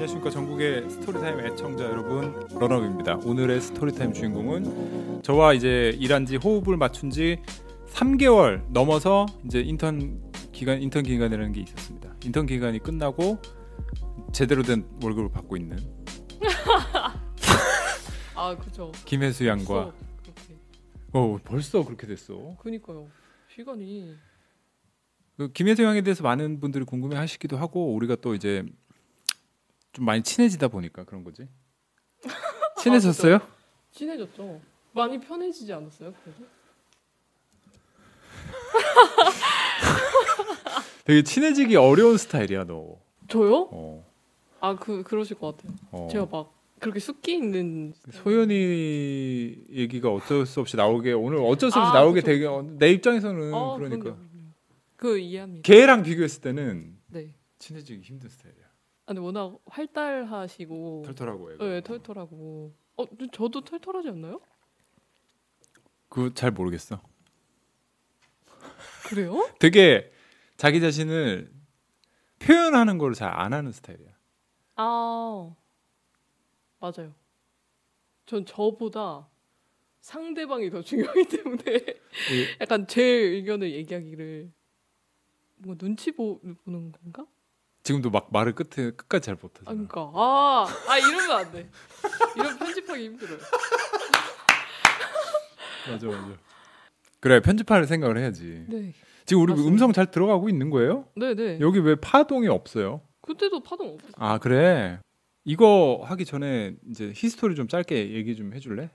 안녕하십니까 전국의 스토리타임 애청자 여러분 런업입니다. 오늘의 스토리타임 주인공은 저와 이제 일한 지 호흡을 맞춘 지 3개월 넘어서 이제 인턴 기간 인턴 기간이라는 게 있었습니다. 인턴 기간이 끝나고 제대로 된 월급을 받고 있는 아 그죠. 김혜수 양과 그렇게. 어 벌써 그렇게 됐어. 그니까요. 시간이 그 김혜수 양에 대해서 많은 분들이 궁금해하시기도 하고 우리가 또 이제 좀 많이 친해지다 보니까 그런 거지. 친해졌어요? 친해졌죠. 많이 편해지지 않았어요? 그래도? 되게 친해지기 어려운 스타일이야 너. 저요? 어. 아그 그러실 것 같아요. 어. 제가 막 그렇게 숙기 있는 소연이 얘기가 어쩔 수 없이 나오게 오늘 어쩔 수 없이 아, 나오게 되게 어, 내 입장에서는 어, 그러니까 그럼요, 그럼요. 그 이해합니다. 걔랑 비교했을 때는 네. 친해지기 힘든 스타일이야. 아, 근데 워낙 활달하시고 털털하고 애가. 네, 털털하고. 어, 저도 털털하지 않나요? 그거 잘 모르겠어. 그래요? 되게 자기 자신을 표현하는 걸 잘 안 하는 스타일이야. 아 맞아요. 전 저보다 상대방이 더 중요하기 때문에 이- 약간 제 의견을 얘기하기를 뭐 눈치 보, 보는 건가? 지금도 막 말을 끝에 끝까지 잘아 못하잖아. 그러니까 아, 아 이러면 안 돼. 이런 편집하기 힘들어요. 맞아 맞아. 그래 편집할 생각을 해야지. 네, 지금 우리 맞습니다. 음성 잘 들어가고 있는 거예요? 네, 네. 여기 왜 파동이 없어요? 그때도 파동 없었어. 아 그래. 이거 하기 전에 이제 history 좀 짧게 얘기 좀 해줄래?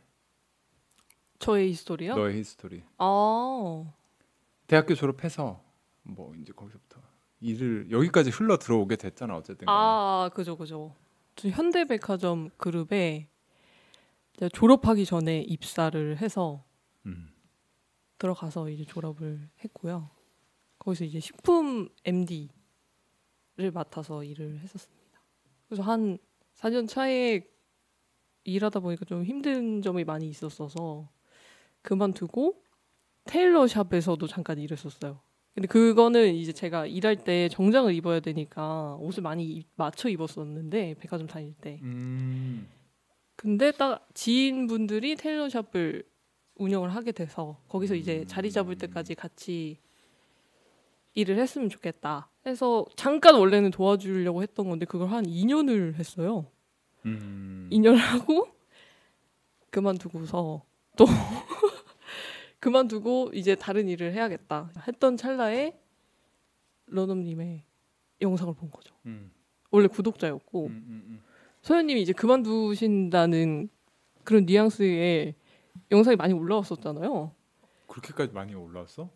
저의 history요? 너의 history. 아, 대학교 졸업해서 뭐 이제 거기서부터 일을 여기까지 흘러 들어오게 됐잖아 어쨌든. 간에. 아, 그죠, 그죠. 저 현대백화점 그룹에 졸업하기 전에 입사를 해서 음. 들어가서 이제 졸업을 했고요. 거기서 이제 식품 MD를 맡아서 일을 했었습니다. 그래서 한 4년 차에 일하다 보니까 좀 힘든 점이 많이 있었어서 그만두고 테일러 샵에서도 잠깐 일했었어요. 근데 그거는 이제 제가 일할 때 정장을 입어야 되니까 옷을 많이 입- 맞춰 입었었는데 백화점 다닐 때. 음. 근데 딱 지인분들이 테일러샵을 운영을 하게 돼서 거기서 이제 자리 잡을 때까지 같이 일을 했으면 좋겠다 해서 잠깐 원래는 도와주려고 했던 건데 그걸 한 2년을 했어요. 음. 2년을 하고 그만두고서 또 그만두고 이제 다른 일을 해야겠다 했던 찰나에 러넘님의 영상을 본 거죠. 음. 원래 구독자였고 음, 음, 음. 소연님이 이제 그만두신다는 그런 뉘앙스의 영상이 많이 올라왔었잖아요. 그렇게까지 많이 올라왔어?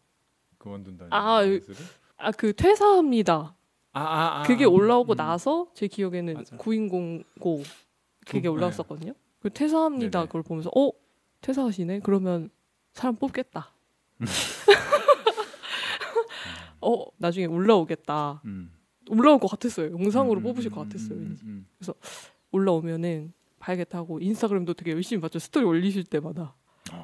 그만둔다는 아, 뉘앙스를? 아그 퇴사합니다. 아, 아, 아, 그게 음, 올라오고 음. 나서 제 기억에는 맞아. 구인공고 그게 그, 올라왔었거든요. 그 퇴사합니다. 네네. 그걸 보면서 어 퇴사하시네. 그러면 사람 뽑겠다. 어 나중에 올라오겠다. 음. 올라올 것 같았어요. 영상으로 음, 뽑으실 음, 것 같았어요. 음. 음, 올라오면은 봐야겠다 하고 인스타그램도 되게 열심히 봤죠. 스토리 올리실 때마다. 음.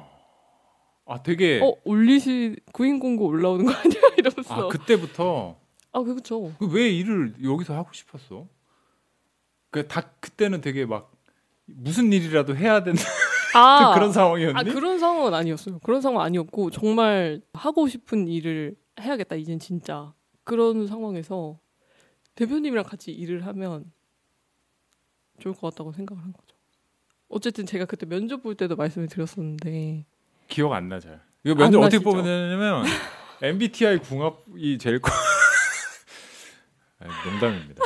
아, 되게 어 올리시 구인 공고 올라오는 거 아니야 이러면서 아, 그때부터 아 그렇죠 그왜 일을 여기서 하고 싶었어? 그다 그때는 되게 막 무슨 일이라도 해야 된다 아 그런 상황이었니? 아 그런 상황은 아니었어요 그런 상황 아니었고 정말 하고 싶은 일을 해야겠다 이젠 진짜 그런 상황에서 대표님이랑 같이 일을 하면 좋을 것 같다고 생각을 한 거죠 어쨌든 제가 그때 면접 볼 때도 말씀을 드렸었는데 기억 안 나 잘. 이거 면접 안 어떻게 되냐면 MBTI 궁합이 제일 커. 아니, 농담입니다.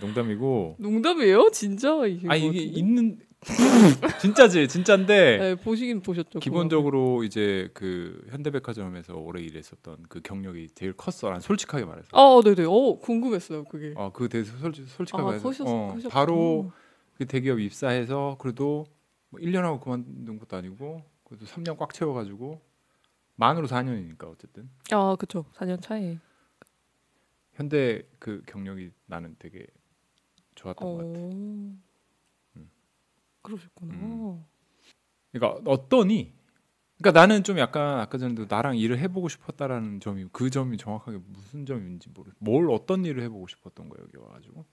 농담이고. 농담이에요 진짜 이게 아 이게? 있는 진짜지 진짜인데 네, 보시긴 보셨죠 기본적으로 이제 그 현대백화점에서 오래 일했었던 그 경력이 제일 컸어. 난 솔직하게 말해서. 아 네 네 어 궁금했어요 그게 어, 그 대해서 솔직, 솔직하게 아 말해서. 커셨, 어. 바로 그 대기업 입사해서 그래도 뭐 1년 하고 그만둔 것도 아니고 그래도 3년 꽉 채워 가지고 만으로 4년이니까 어쨌든 아 그쵸 4년 차에 현대 그 경력이 나는 되게 좋았던 어 것 같아. 음. 그러셨구나 음. 그러니까 어떠니? 그러니까 나는 좀 약간 아까 전에도 나랑 일을 해보고 싶었다라는 점이 그 점이 정확하게 무슨 점인지 모르. 뭘 어떤 일을 해보고 싶었던 거야 여기 와가지고.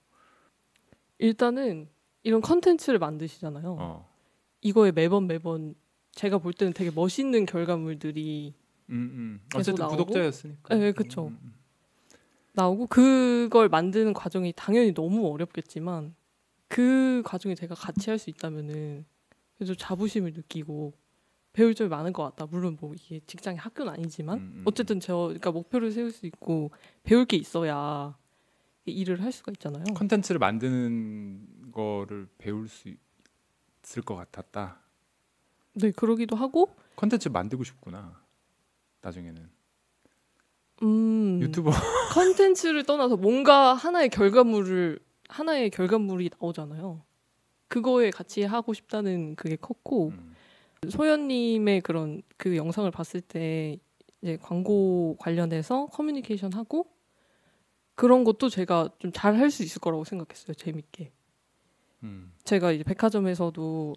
일단은 이런 컨텐츠를 만드시잖아요. 어. 이거에 매번 매번 제가 볼 때는 되게 멋있는 결과물들이 음, 음. 계속 어쨌든 나오고? 구독자였으니까. 네, 음, 나오고 그걸 만드는 과정이 당연히 너무 어렵겠지만 그 과정에 제가 같이 할 수 있다면은 그래도 자부심을 느끼고 배울 점이 많을 것 같다. 물론 뭐 이게 직장이 학교는 아니지만 음, 음, 어쨌든 저 그러니까 목표를 세울 수 있고 배울 게 있어야 일을 할 수가 있잖아요. 음. 컨텐츠를 만드는 거를 배울 수 있을 것 같았다. 네, 그러기도 하고 컨텐츠 만들고 싶구나. 나중에는 음, 유튜버 컨텐츠를 떠나서 뭔가 하나의 결과물을 하나의 결과물이 나오잖아요. 그거에 같이 하고 싶다는 그게 컸고 음. 소연님의 그런 그 영상을 봤을 때 이제 광고 관련해서 커뮤니케이션 하고 그런 것도 제가 좀 잘 할 수 있을 거라고 생각했어요. 재밌게. 음. 제가 이제 백화점에서도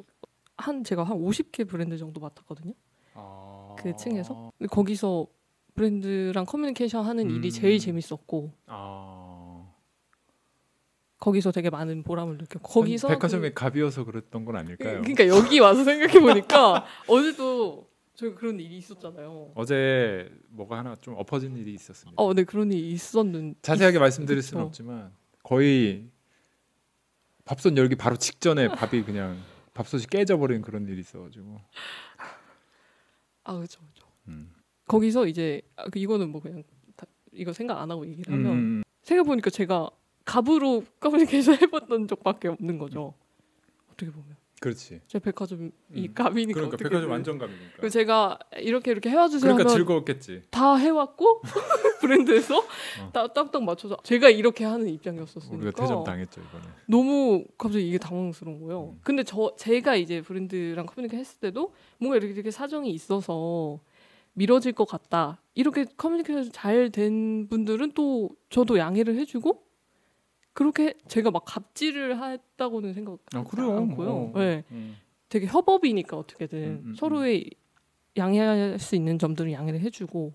한 제가 한 50개 브랜드 정도 맡았거든요. 아. 그 층에서 거기서 브랜드랑 커뮤니케이션 하는 일이 음. 제일 재밌었고 아. 거기서 되게 많은 보람을 느꼈고 거기서 백화점에 갑이어서 그랬던 건 아닐까요? 그, 그러니까 여기 와서 생각해 보니까 어제도 저희 그런 일이 있었잖아요. 어제 뭐가 하나 좀 엎어진 일이 있었습니다. 어, 네 그런 일이 있었는 자세하게 말씀드릴 수는 그쵸. 없지만 거의 밥솥 열기 바로 직전에 밥이 그냥 밥솥이 깨져버린 그런 일이 있어가지고. 아 그렇죠, 그렇죠. 음. 거기서 이제 아, 그 이거는 뭐 그냥 다, 이거 생각 안 하고 얘기를 하면 음, 생각해 보니까 제가 갑으로 커뮤니케이션 해봤던 적밖에 없는 거죠. 어떻게 보면 그렇지. 제 백화점이 음. 갑이니까 그러니까 어떻게 백화점 보면. 완전 갑이니까. 그리고 제가 이렇게 이렇게 해와주세요 그러니까 하면 즐거웠겠지. 다 해왔고 브랜드에서 어. 다 딱딱 맞춰서 제가 이렇게 하는 입장이었었으니까 우리가 퇴점 당했죠 이번에. 너무 갑자기 이게 당황스러운 거예요. 음. 근데 저 제가 이제 브랜드랑 커뮤니케이션 했을 때도 뭔가 이렇게, 이렇게 사정이 있어서 미뤄질 것 같다. 이렇게 커뮤니케이션 잘 된 분들은 또 저도 양해를 해주고 그렇게 제가 막 갑질을 했다고는 생각 아 그래요. 않고요. 어. 네, 음. 되게 협업이니까 어떻게든 음, 음, 서로의 양해할 수 있는 점들은 양해를 해주고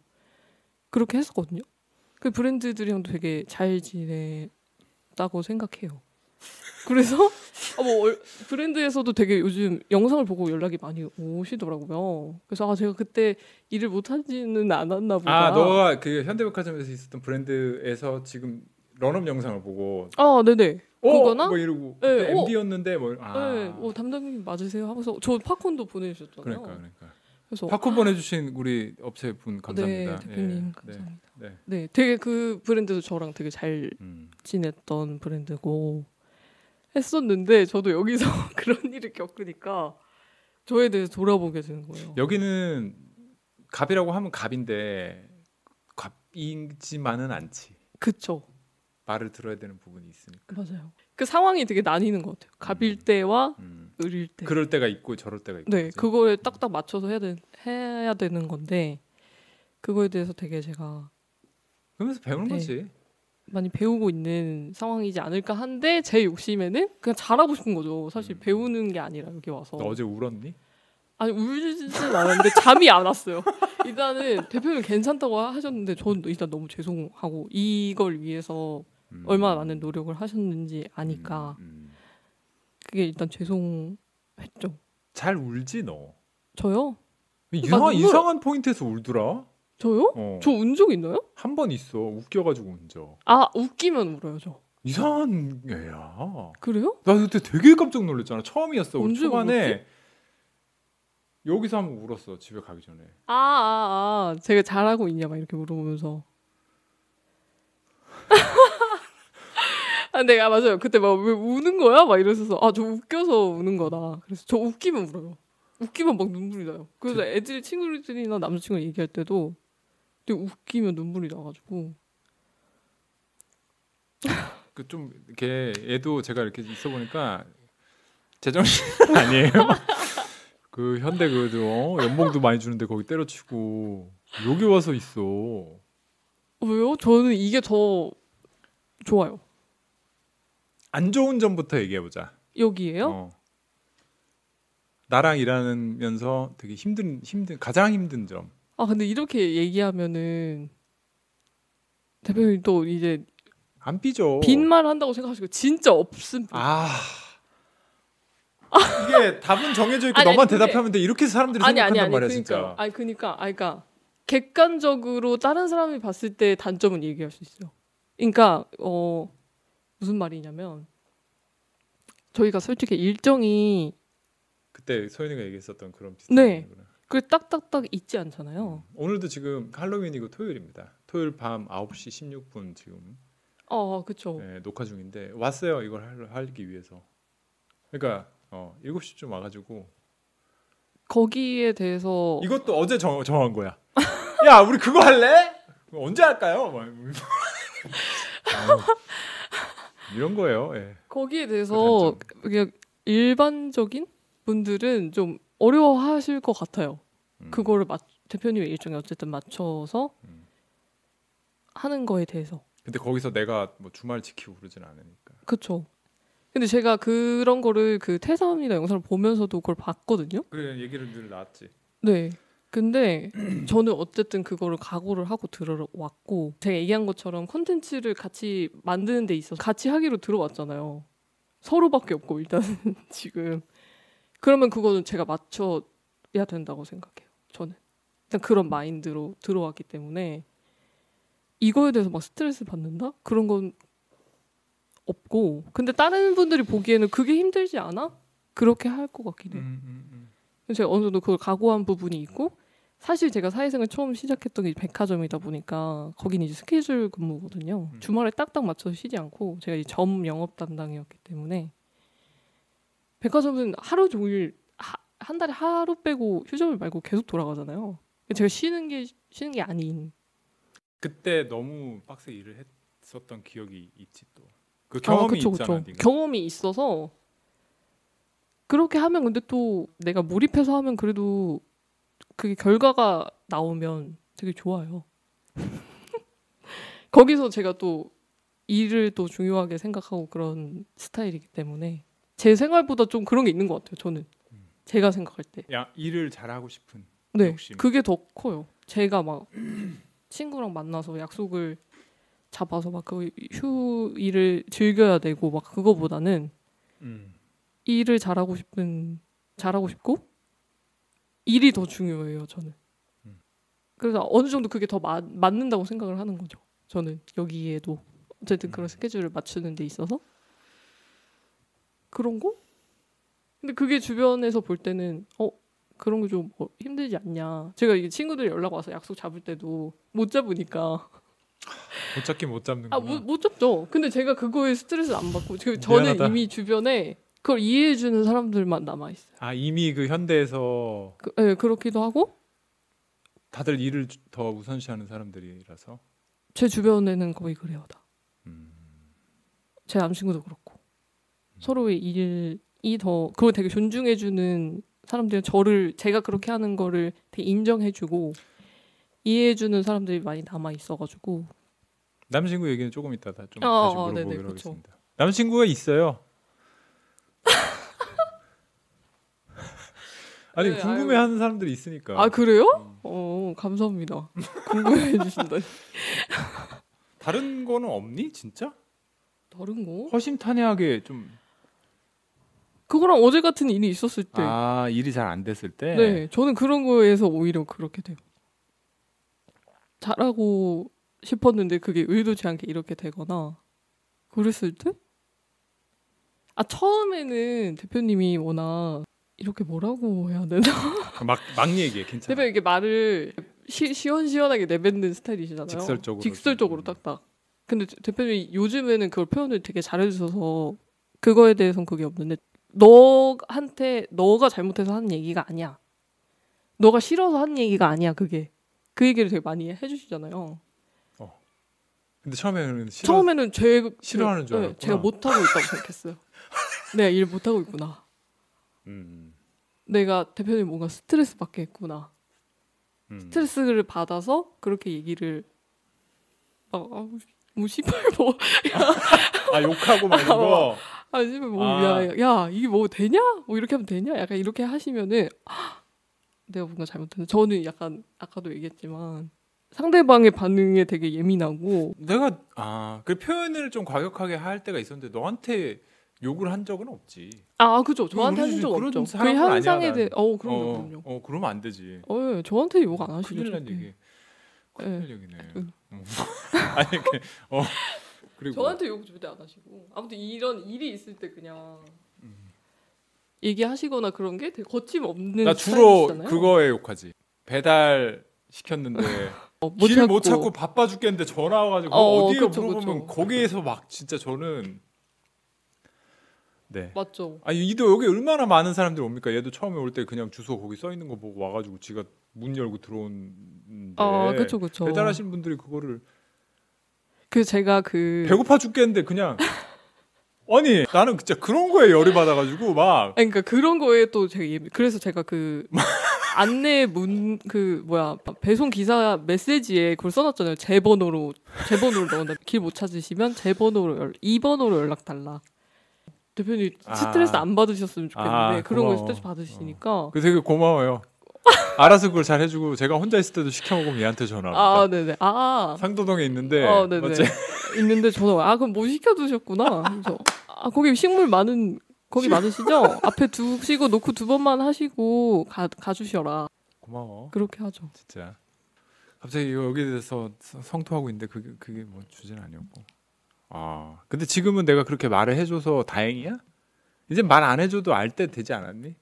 그렇게 했었거든요. 그 브랜드들이랑도 되게 잘 지냈다고 생각해요. 그래서 아, 뭐 얼- 브랜드에서도 되게 요즘 영상을 보고 연락이 많이 오시더라고요. 그래서 아 제가 그때 일을 못 하지는 않았나 보다. 아 너가 그 현대백화점에서 있었던 브랜드에서 지금 런업 영상을 보고 아 네네. 어? 그거나? 뭐 이러고 네, 그때 어. MD였는데 뭐 아. 네, 뭐 담당님 맞으세요? 하면서 저 팝콘도 보내주셨잖아요. 그러니까 그러니까. 그래서 팝콘 보내주신 우리 업체 분 감사합니다. 네, 대표님 예, 감사합니다. 네. 네. 네, 되게 그 브랜드도 저랑 되게 잘 음. 지냈던 브랜드고 했었는데 저도 여기서 그런 일을 겪으니까 저에 대해서 돌아보게 되는 거예요. 여기는 갑이라고 하면 갑인데 갑이지만은 않지. 그쵸, 말을 들어야 되는 부분이 있으니까. 맞아요. 그 상황이 되게 나뉘는 것 같아요. 갑일 때와 음. 을일 때. 그럴 때가 있고 저럴 때가 있고. 네, 그죠? 그거에 딱딱 맞춰서 해야 되, 해야 되는 건데 그거에 대해서 되게 제가 그러면서 배우는 네. 거지. 많이 배우고 있는 상황이지 않을까 한데 제 욕심에는 그냥 잘하고 싶은 거죠. 사실 음. 배우는 게 아니라 여기 와서. 너 어제 울었니? 아니 울지는 않았는데 잠이 안 왔어요. 일단은 대표님 괜찮다고 하셨는데 저는 일단 너무 죄송하고 이걸 위해서 음. 얼마나 많은 노력을 하셨는지 아니까 음, 음. 그게 일단 죄송했죠. 잘 울지 너. 저요? 이상한 눈물- 이상한 포인트에서 울더라. 저요? 어. 저운 적 있나요? 한 번 있어. 웃겨가지고 운 적. 아 웃기면 울어요 저. 이상한 애야. 그래요? 나 그때 되게 깜짝 놀랐잖아. 처음이었어. 우리 초반에 여기서 한번 울었어. 집에 가기 전에. 아, 아, 아 제가 잘하고 있냐 막 이렇게 물어보면서. 아, 근데 아 맞아요. 그때 막 왜 우는 거야? 막 이러셔서 아 저 웃겨서 우는 거다. 그래서 저 웃기면 울어요. 웃기면 막 눈물이 나요. 그래서 애들 친구들이나 남자친구 얘기할 때도 되게 웃기면 눈물이 나가지고 그 좀 이렇게 얘도 제가 이렇게 있어 보니까 제정신 아니에요. 그 현대 그도 어? 연봉도 많이 주는데 거기 때려치고 여기 와서 있어. 왜요? 저는 이게 더 좋아요. 안 좋은 점부터 얘기해 보자. 여기에요? 어. 나랑 일하면서 되게 힘든 힘든 가장 힘든 점. 아 근데 이렇게 얘기하면은 대표님 또 이제 안 삐져. 빈말 한다고 생각하시고 진짜 없습니다. 아. 이게 답은 정해져 있고 아니, 너만 아니, 대답하면 돼. 이렇게 사람들이 아니 생각한단 아니 말이야, 그러니까 진짜. 아니 그러니까 아니 그러니까 객관적으로 다른 사람이 봤을 때 단점은 얘기할 수 있어요. 그러니까 어 무슨 말이냐면 저희가 솔직히 일정이 그때 소연이가 얘기했었던 그런 비슷한 네. 그 딱딱딱 있지 않잖아요. 오늘도 지금 할로윈이고 토요일입니다. 토요일 밤 9시 16분 지금 어 그쵸. 네, 녹화 중인데 왔어요. 이걸 할, 하기 위해서. 그러니까 어, 7시쯤 와 가지고 거기에 대해서 이것도 어제 정, 정한 거야. 야, 우리 그거 할래? 언제 할까요? 이런 거예요. 예. 거기에 대해서 그냥 일반적인 분들은 좀 어려워하실 것 같아요. 음. 그거를 맞, 대표님의 일정에 어쨌든 맞춰서 음. 하는 거에 대해서. 근데 거기서 내가 뭐 주말 지키고 그러진 않으니까. 그쵸. 근데 제가 그런 거를 그 태사입니다 영상을 보면서도 그걸 봤거든요. 그래 얘기를 늘 나왔지. 네. 근데 저는 어쨌든 그거를 각오를 하고 들어왔고 제가 얘기한 것처럼 콘텐츠를 같이 만드는 데 있어서 같이 하기로 들어왔잖아요. 서로밖에 없고 일단 지금 그러면 그거는 제가 맞춰야 된다고 생각해요. 저는 일단 그런 마인드로 들어왔기 때문에 이거에 대해서 막 스트레스 받는다 그런 건 없고 근데 다른 분들이 보기에는 그게 힘들지 않아? 그렇게 할 것 같긴. 음, 음, 음. 제가 어느 정도 그걸 각오한 부분이 있고 사실 제가 사회생활 처음 시작했던 게 백화점이다 보니까 거기는 이제 스케줄 근무거든요. 음. 주말에 딱딱 맞춰서 쉬지 않고 제가 이점 영업 담당이었기 때문에 백화점은 하루 종일 하, 한 달에 하루 빼고 휴점을 말고 계속 돌아가잖아요. 제가 쉬는 게 쉬는 게 아닌 그때 너무 빡세 일을 했었던 기억이 있지 또. 그 아, 경험이 그쵸, 있잖아. 그쵸. 네가. 경험이 있어서 그렇게 하면 근데 또 내가 몰입해서 하면 그래도 그게 결과가 나오면 되게 좋아요. 거기서 제가 또 일을 또 중요하게 생각하고 그런 스타일이기 때문에 제 생활보다 좀 그런 게 있는 것 같아요. 저는 제가 생각할 때. 야 일을 잘하고 싶은. 네, 욕심. 그게 더 커요. 제가 막 친구랑 만나서 약속을 잡아서 막 그 휴일을 즐겨야 되고 막 그거보다는 음. 일을 잘하고 싶은 잘하고 싶고 일이 더 중요해요 저는. 음. 그래서 어느 정도 그게 더 맞, 맞는다고 생각을 하는 거죠. 저는 여기에도 어쨌든 그런 음. 스케줄을 맞추는 데 있어서 그런 거? 근데 그게 주변에서 볼 때는 어 그런 게좀 힘들지 않냐. 제가 이게 친구들 연락 와서 약속 잡을 때도 못 잡으니까 못 잡긴 못 잡는 아, 거. 못, 못 잡죠. 근데 제가 그거에 스트레스 안 받고 그 저는 미안하다. 이미 주변에 그걸 이해해 주는 사람들만 남아 있어요. 아 이미 그 현대에서 그, 네, 그렇기도 하고 다들 일을 주- 더 우선시하는 사람들이라서. 제 주변에는 거의 그래요 다. 음. 제 남친구도 그렇고 서로의 일이 더 그걸 되게 존중해 주는 사람들이 저를 제가 그렇게 하는 거를 되게 인정해 주고 이해해 주는 사람들이 많이 남아 있어 가지고 남친구 얘기는 조금 이따 다좀 어, 다시 어, 물어보기로 네네. 하겠습니다. 남친구가 있어요. 아니 네, 궁금해하는 사람들이 있으니까. 아 그래요? 음. 어 감사합니다. 궁금해 주신다니. 다른 거는 없니 진짜? 다른 거? 허심탄회하게 좀. 그거랑 어제 같은 일이 있었을 때. 아 일이 잘 안 됐을 때. 네, 저는 그런 거에서 오히려 그렇게 돼요. 잘하고 싶었는데 그게 의도치 않게 이렇게 되거나 그랬을 때? 아 처음에는 대표님이 워낙 이렇게 뭐라고 해야 되나? 막 막 얘기해 괜찮아. 대표님 이렇게 말을 시, 시원시원하게 내뱉는 스타일이시잖아요. 직설적으로 직설적으로 좀. 딱딱. 근데 대표님이 요즘에는 그걸 표현을 되게 잘해주셔서 그거에 대해서는 그게 없는데 너한테 너가 잘못해서 하는 얘기가 아니야. 너가 싫어서 하는 얘기가 아니야. 그게 그 얘기를 되게 많이 해주시잖아요. 근데 처음에는 싫어. 처음에는 제 싫어하는 줄 네, 알았구나. 제가 못 하고 있다고 생각했어요. 내가 일못 하고 있구나. 음, 내가 대표님 뭔가 스트레스 받게 했구나. 음. 스트레스를 받아서 그렇게 얘기를 아, 아, 뭐 씨발 뭐, 아 욕하고 막 이런 거. 아 씨발 뭐, 아. 야, 야 이게 뭐 되냐? 뭐 이렇게 하면 되냐? 약간 이렇게 하시면은 아, 내가 뭔가 잘못했는데 저는 약간 아까도 얘기했지만 상대방의 반응에 되게 예민하고 내가 아그 표현을 좀 과격하게 할 때가 있었는데 너한테 욕을 한 적은 없지. 아 그죠 저한테 하신 적 없죠 그 현상에 난. 대해 어 그럼요 어, 그럼요 어 그러면 안 되지. 어 예, 저한테 욕 안 하시죠 큰일 난. 얘기. 큰일 난 예. 얘기네. 그- 어. 아니 그, 어 그리고 저한테 욕 절대 안 하시고 아무튼 이런 일이 있을 때 그냥 음. 얘기하시거나 그런 게 되게 거침없는 나 주로 스타일이시잖아요. 그거에 욕하지. 배달 시켰는데 어, 길못 찾고 바빠 죽겠는데 전화 와가지고 어, 어, 디에 물어보면 그쵸. 거기에서 막 진짜 저는 네. 맞죠 아니 이도 여기 얼마나 많은 사람들이 옵니까? 얘도 처음에 올 때 그냥 주소 거기 써 있는 거 보고 와가지고 지가 문 열고 들어온데 아 그쵸 그쵸 배달하신 분들이 그거를 그 제가 그 배고파 죽겠는데 그냥 아니 나는 진짜 그런 거에 열이 받아가지고 막 아니, 그러니까 그런 거에 또 제가 예민. 그래서 제가 그 안내 문 그 뭐야 배송 기사 메시지에 그걸 써놨잖아요. 제 번호로 제 번호를 넣는다. 길 못 찾으시면 제 번호로 연, 이 번호로 연락 달라. 대표님 아. 스트레스 안 받으셨으면 좋겠는데 아, 그런 거. 스트레스 받으시니까. 그 되게 고마워요. 알아서 그걸 잘 해주고 제가 혼자 있을 때도 시켜 먹으면 얘한테 전화합니다. 아 네네 아 상도동에 있는데 어, 네네. 맞지? 있는데 저는 아 그럼 뭐 시켜 두셨구나. 그래서 아 거기 식물 많은 거기 많으시죠? 앞에 두시고 놓고 두 번만 하시고 가 가주셔라. 고마워. 그렇게 하죠. 진짜. 갑자기 여기에 대해서 서- 성토하고 있는데 그게 그게 뭐 주제는 아니었고. 아 근데 지금은 내가 그렇게 말을 해줘서 다행이야? 이제 말 안 해줘도 알 때 되지 않았니?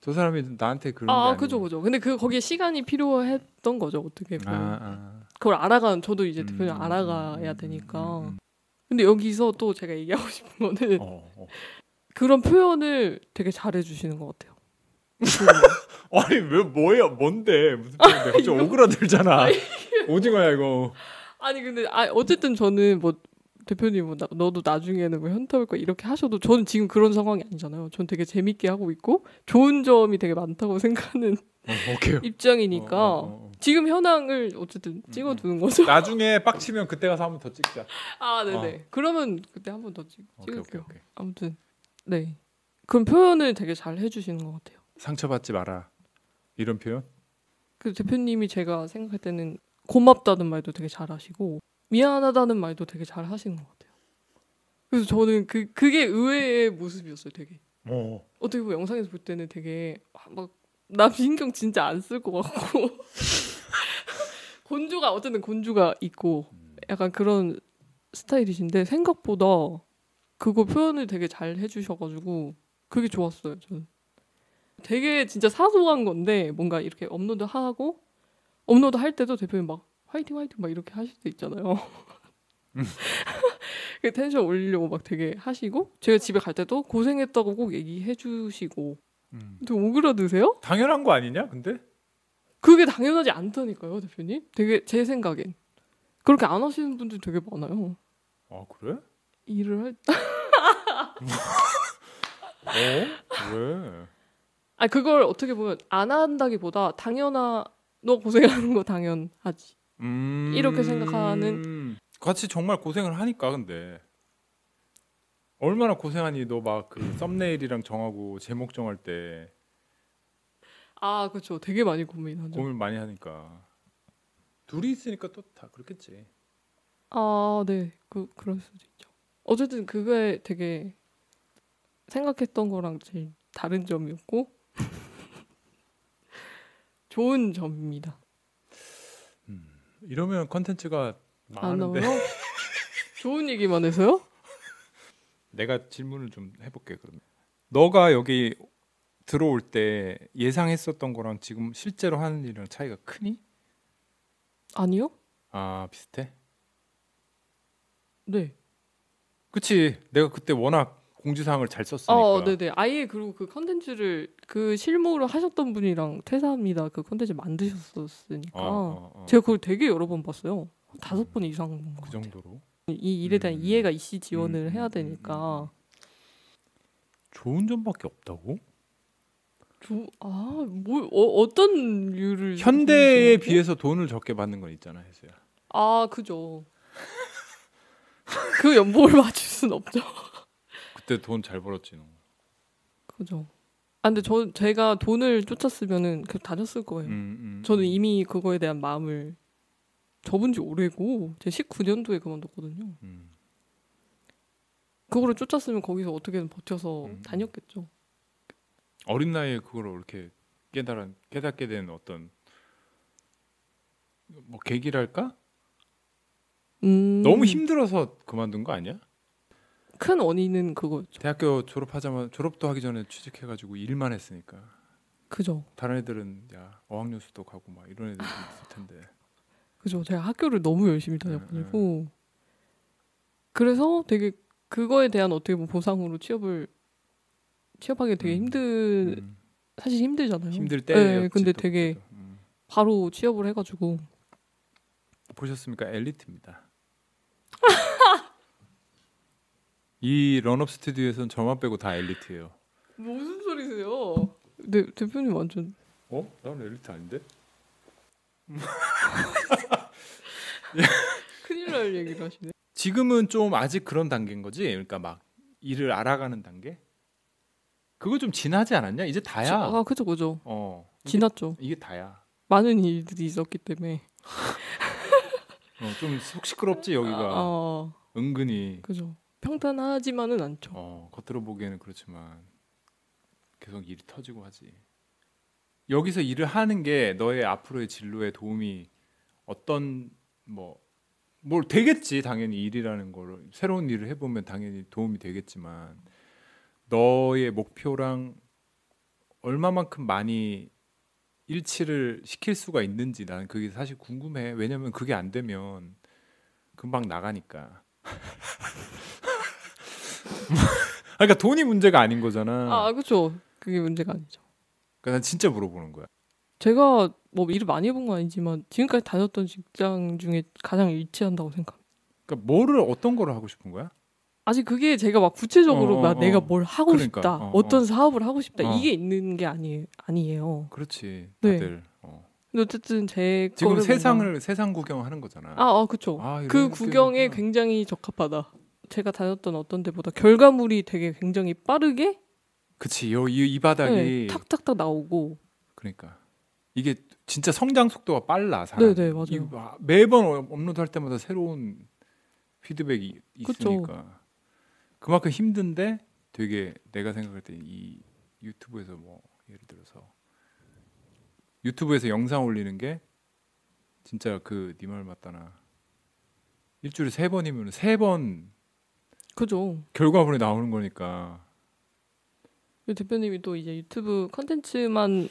저 사람이 나한테 그런 게 아. 그죠, 그죠. 근데 그 거기에 시간이 필요했던 거죠, 어떻게 보면. 아, 아. 그걸 알아가는 저도 이제 음, 알아가야 음, 되니까. 음, 음, 근데 여기서 또 제가 얘기하고 싶은 거는 음. 어, 어. 그런 표현을 되게 잘해 주시는 것 같아요. 아니 왜 뭐야 뭔데 무슨 표현인데 갑자기 이거- 오그라들잖아. 오징어야 이거. 아니 근데 아 어쨌든 저는 뭐 대표님 뭐 나, 너도 나중에는 뭐 현타 올까 이렇게 하셔도 저는 지금 그런 상황이 아니잖아요. 전 되게 재밌게 하고 있고 좋은 점이 되게 많다고 생각하는 어. 입장이니까 어, 어, 어. 지금 현황을 어쨌든 찍어두는 거죠. 나중에 빡치면 그때 가서 한 번 더 찍자. 아 네네. 그러면 그때 한 번더 오케이 찍을게요. 오케이 오케이. 아무튼 네 그런 표현을 되게 잘 해주시는 것 같아요. 상처받지 마라. 이런 표현? 그 대표님이 제가 생각할 때는 고맙다는 말도 되게 잘하시고 미안하다는 말도 되게 잘 하시는 것 같아요. 그래서 저는 그 그게 의외의 모습이었어요. 되게 어. 어떻게 보면 영상에서 볼 때는 되게 막 남 신경 진짜 안 쓸 것 같고 곤조가 어쨌든 곤조가 있고 약간 그런 스타일이신데 생각보다 그거 표현을 되게 잘 해주셔가지고 그게 좋았어요. 저는 되게 진짜 사소한 건데 뭔가 이렇게 업로드 하고 업로드 할 때도 대표님 막 화이팅 화이팅 막 이렇게 하실 때 있잖아요. 그 텐션 올리려고 막 되게 하시고 제가 집에 갈 때도 고생했다고 꼭 얘기해 주시고 음. 좀 오그라드세요? 당연한 거 아니냐? 근데 그게 당연하지 않다니까요, 대표님. 되게 제 생각엔 그렇게 안 하시는 분들 되게 많아요. 아 그래? 일을 할 어? 왜? 아 그걸 어떻게 보면 안 한다기보다 당연하 너 고생하는 거 당연하지. 음... 이렇게 생각하는- 같이 정말 고생을 하니까 근데 얼마나 고생하니 너 막 그 썸네일이랑 정하고 제목 정할 때 아 그렇죠. 되게 많이 고민하죠. 고민 많이 하니까 둘이 있으니까 또 다 그렇겠지. 아 네, 그 그럴 수도 있죠. 어쨌든 그게 되게 생각했던 거랑 제일 다른 점이었고 좋은 점입니다. 이러면 컨텐츠가 안 많은데? 좋은 얘기만 해서요? 내가 질문을 좀 해볼게 그러면. 너가 여기 들어올 때 예상했었던 거랑 지금 실제로 하는 일이랑 차이가 크니? 아니요? 아 비슷해? 네. 그치 내가 그때 워낙 공지사항을 잘 썼으니까 어, 네네. 아예 그리고 그 컨텐츠를 그 실무로 하셨던 분이랑 퇴사합니다. 그 컨텐츠 만드셨었으니까 어, 어, 어. 제가 그걸 되게 여러 번 봤어요. 한 다섯 번 이상 본것 그 같아요. 정도로 이 일에 대한 음. 이해가 이씨 지원을 음, 해야 음, 되니까 음, 좋은 점밖에 없다고? 조, 아, 뭐 어, 어떤 이유를 현대에 비해서 돈을 적게 받는 건 있잖아 혜수야 아, 그죠. 그 연봉을 맞출 순 없죠. 그때 돈 잘 벌었지 너. 그죠. 아, 근데 저 제가 돈을 쫓았으면은 그 다녔을 거예요. 음, 음, 저는 음. 이미 그거에 대한 마음을 접은 지 오래고 제가 19년도에 그만뒀거든요. 음. 그거를 쫓았으면 거기서 어떻게든 버텨서 음. 다녔겠죠. 어린 나이에 그걸 이렇게 깨달아 깨닫게 된 어떤 뭐 계기랄까? 음, 너무 힘들어서 그만둔 거 아니야? 큰 원인은 그거였죠. 대학교 졸업하자마자 졸업도 하기 전에 취직해가지고 일만 했으니까 그죠. 다른 애들은 야 어학연수도 가고 막 이런 애들도 있을 텐데 그죠. 제가 학교를 너무 열심히 네, 다녔가지고 그래서 되게 그거에 대한 어떻게 보면 보상으로 취업을 취업하기 되게 음. 힘든 음, 사실 힘들잖아요. 힘들 네, 때였지 근데 또 되게. 음. 바로 취업을 해가지고 보셨습니까? 엘리트입니다. 이 런업 스튜디오에서는 저만 빼고 다 엘리트예요. 무슨 소리세요? 네 대표님 완전 어? 나는 엘리트 아닌데? 큰일 날 얘기를 하시네. 지금은 좀 아직 그런 단계인 거지. 그러니까 막 일을 알아가는 단계. 그거 좀 지나지 않았냐? 이제 다야. 아 그죠 그죠. 어. 이게, 지났죠. 이게 다야. 많은 일들이 있었기 때문에. 어, 좀속 시끄럽지 여기가. 아, 은근히. 그죠. 평탄하지만은 않죠. 어, 겉으로 보기에는 그렇지만 계속 일이 터지고 하지. 여기서 일을 하는 게 너의 앞으로의 진로에 도움이 어떤 뭐 뭘 되겠지 당연히 일이라는 거를 새로운 일을 해보면 당연히 도움이 되겠지만 너의 목표랑 얼마만큼 많이 일치를 시킬 수가 있는지 나는 그게 사실 궁금해 왜냐면 그게 안 되면 금방 나가니까 그러니까 돈이 문제가 아닌 거잖아 아 그죠. 그게 문제가 아니죠. 그러니까 난 진짜 물어보는 거야 제가 뭐 일을 많이 해본 건 아니지만 지금까지 다녔던 직장 중에 가장 일치한다고 생각합니다. 그러니까 뭐를 어떤 거를 하고 싶은 거야 아직 그게 제가 막 구체적으로 어, 어, 막 어. 내가 뭘 하고 그러니까, 싶다, 어, 어, 떤 어. 사업을 하고 싶다 어. 이게 있는 게 아니 아니에요. 그렇지 네. 다들 어. 근데 어쨌든 제 지금 세상을 세상 구경하는 거잖아 아, 아 그쵸. 아, 그게 구경에. 굉장히 적합하다. 제가 다녔던 어떤 데보다 결과물이 되게 굉장히 빠르게 그치 요, 이, 이 바닥이 네, 탁탁탁 나오고 그러니까 이게 진짜 성장 속도가 빨라 사람. 네네, 맞아요. 이 와- 매번 업- 업로드할 때마다 새로운 피드백이 그쵸. 있으니까 그만큼 힘든데 되게 내가 생각할 때 이 유튜브에서 뭐 예를 들어서 유튜브에서 영상 올리는 게 진짜 그네말 맞다나 일주일에 세 번이면 세 번 그죠. 결과물이 나오는 거니까 대표님이 또 이제 유튜브 컨텐츠만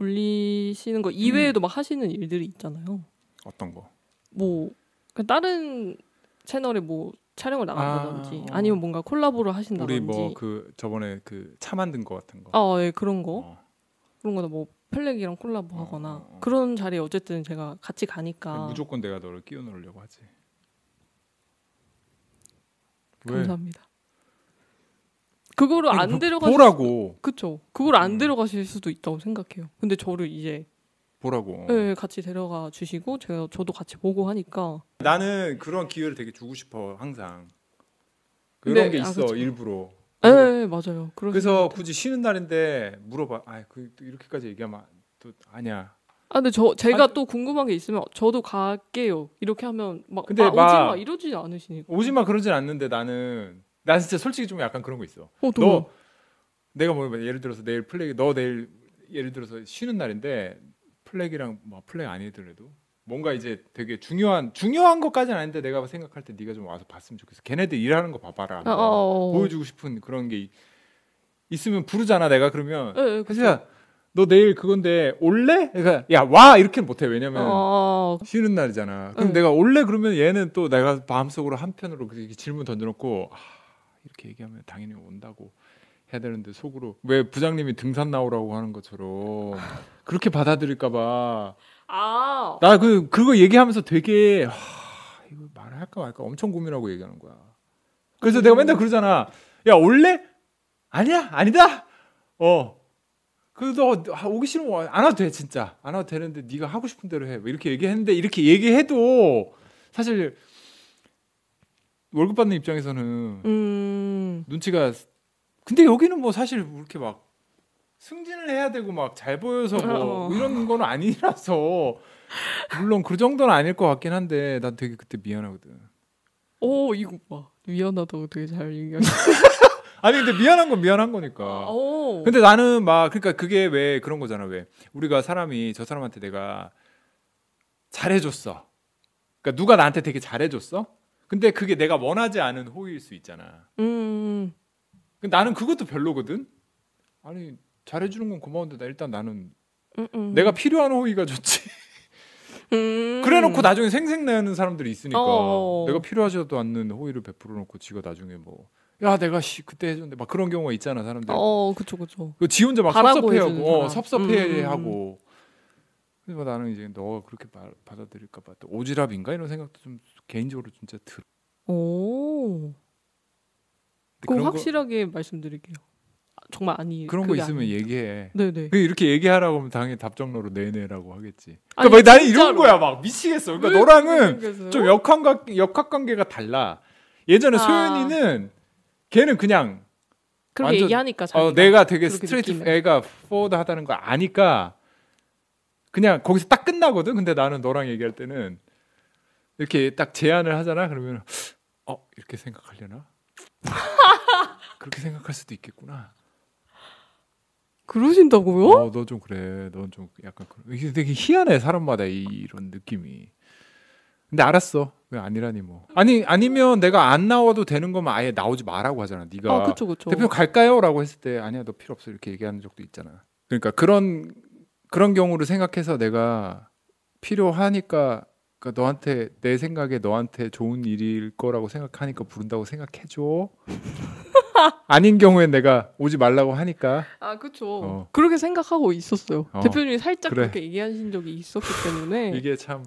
올리시는 거 이외에도 막 하시는 일들이 있잖아요. 어떤 거뭐 그러니까 다른 채널에 뭐 촬영을 나간다든지 아, 어. 아, 니면 뭔가 콜라보를 우리 하신다든지 뭐그 저번에 그 차 만든 거 같은 거 아, 예, 그런 거 어. 그런 거나 뭐 플렉이랑 콜라보 하거나 어, 어, 어. 그런 자리에 어쨌든 제가 같이 가니까 무조건 내가 너를 끼워 넣으려고 하지. 왜? 감사합니다. 그거를 아니, 안 보- 데려가실 보라고 그쵸. 그걸 안 음. 데려가실 수도 있다고 생각해요. 근데 저를 이제 보라고. 예, 같이 데려가 주시고 제가 저도 같이 보고 하니까 나는 그런 기회를 되게 주고 싶어 항상. 근데- 그런 게 아, 있어 그쵸. 일부러. 예, 예, 맞아요. 그래서. 굳이 쉬는 날인데 물어봐. 아, 그 이렇게까지 얘기하면 또 아니야. 아 근데 저 제가 아, 또 궁금한 게 있으면 저도 갈게요. 이렇게 하면 막 근데 아, 오지 막- 마 이러지 않으시니까. 오지 마 그러진 않는데 나는 난 진짜 솔직히 좀 약간 그런 거 있어. 어, 또너 내가 뭐 예를 들어서 내일 플래기 너 내일 예를 들어서 쉬는 날인데 플래기랑 뭐 플래기 아니더라도 뭔가 이제 되게 중요한 중요한 것까지는 아닌데 내가 생각할 때 네가 좀 와서 봤으면 좋겠어. 걔네들 일하는 거 봐봐라. 아, 어, 어. 보여주고 싶은 그런 게 이- 있으면 부르잖아. 내가 그러면 예, 예, 그쵸. 사실 너 내일 그건데 올래? 그러니까 야 와 이렇게는 못해. 왜냐면 아, 쉬는 날이잖아. 그럼 네. 내가 올래 그러면 얘는 또 내가 마음속으로 한편으로 질문 던져놓고 아, 이렇게 얘기하면 당연히 온다고 해야 되는데 속으로 왜 부장님이 등산 나오라고 하는 것처럼 그렇게 받아들일까봐 아, 나그 그거 얘기하면서 되게 하, 이거 말을 할까 말까 엄청 고민하고 얘기하는 거야. 그래서 내가 맨날 그러잖아. 야 올래? 아니야 아니다. 어. 그너 오기 싫으면 안 와도 돼 진짜 안 와도 되는데 네가 하고 싶은 대로 해. 뭐 이렇게 얘기했는데 이렇게 얘기해도 사실 월급 받는 입장에서는 음, 눈치가 근데 여기는 뭐 사실 이렇게 막 승진을 해야 되고 막 잘 보여서 뭐 어. 이런 건 아니라서 물론 그 정도는 아닐 것 같긴 한데 난 되게 그때 미안하거든. 오 이거 봐 미안하다고 되게 잘 얘기하네. 아니 근데 미안한 건 미안한 거니까. 오. 근데 나는 막 그러니까 그게 왜 그런 거잖아 왜 우리가 사람이 저 사람한테 내가 잘해줬어. 그러니까 누가 나한테 되게 잘해줬어. 근데 그게 내가 원하지 않은 호의일 수 있잖아. 음. 나는 그것도 별로거든. 아니 잘해주는 건 고마운데 나 일단 나는 음, 음. 내가 필요한 호의가 좋지. 음. 그래놓고 나중에 생색내는 사람들이 있으니까 어. 내가 필요하지도 않는 호의를 베풀어놓고 지가 나중에 뭐 야 내가 씨 그때 해줬는데 막 그런 경우가 있잖아 사람들. 어 그쵸 그쵸. 그지 혼자 막 섭섭해하고 어. 섭섭해하고 그래서 나는 이제 너가 그렇게 바, 받아들일까 봐 또 오지랖인가 이런 생각도 좀 개인적으로 진짜 들어. 오. 그럼 그런 거- 확실하게 말씀드릴게요. 아, 정말 아니. 그런 거 있으면 아니에요. 얘기해. 네네. 그 이렇게 얘기하라고 하면 당연히 답정너로 네네라고 하겠지. 그러니까 막 나는. 이런 거야 막 미치겠어. 그러니까 왜 너랑은? 좀 역학 역학 관계가 달라. 예전에 아. 소연이는 걔는 그냥 그렇게 완전- 얘기하니까 자기가 어, 내가 되게 straight 느끼면. 애가 forward 하다는 걸 아니까 그냥 거기서 딱 끝나거든. 근데 나는 너랑 얘기할 때는 이렇게 딱 제안을 하잖아. 그러면 어 이렇게 생각하려나? 그렇게 생각할 수도 있겠구나. 그러신다고요? 어, 너 좀 그래. 넌 좀 약간 그런- 이게 되게 희한해 사람마다 이- 이런 느낌이. 근데 알았어. 왜 아니라니 뭐. 아니 아니면 내가 안 나와도 되는 거면 아예 나오지 마라고 하잖아. 네가 아 그쵸 그쵸. 대표 갈까요?라고 했을 때 아니야 너 필요 없어 이렇게 얘기하는 적도 있잖아. 그러니까 그런 그런 경우를 생각해서 내가 필요하니까 그러니까 너한테 내 생각에 너한테 좋은 일일 거라고 생각하니까 부른다고 생각해 줘. 아닌 경우엔 내가 오지 말라고 하니까 아 그쵸. 어. 그렇게 생각하고 있었어요. 어. 대표님이 살짝 그래. 그렇게 얘기하신 적이 있었기 때문에 이게 참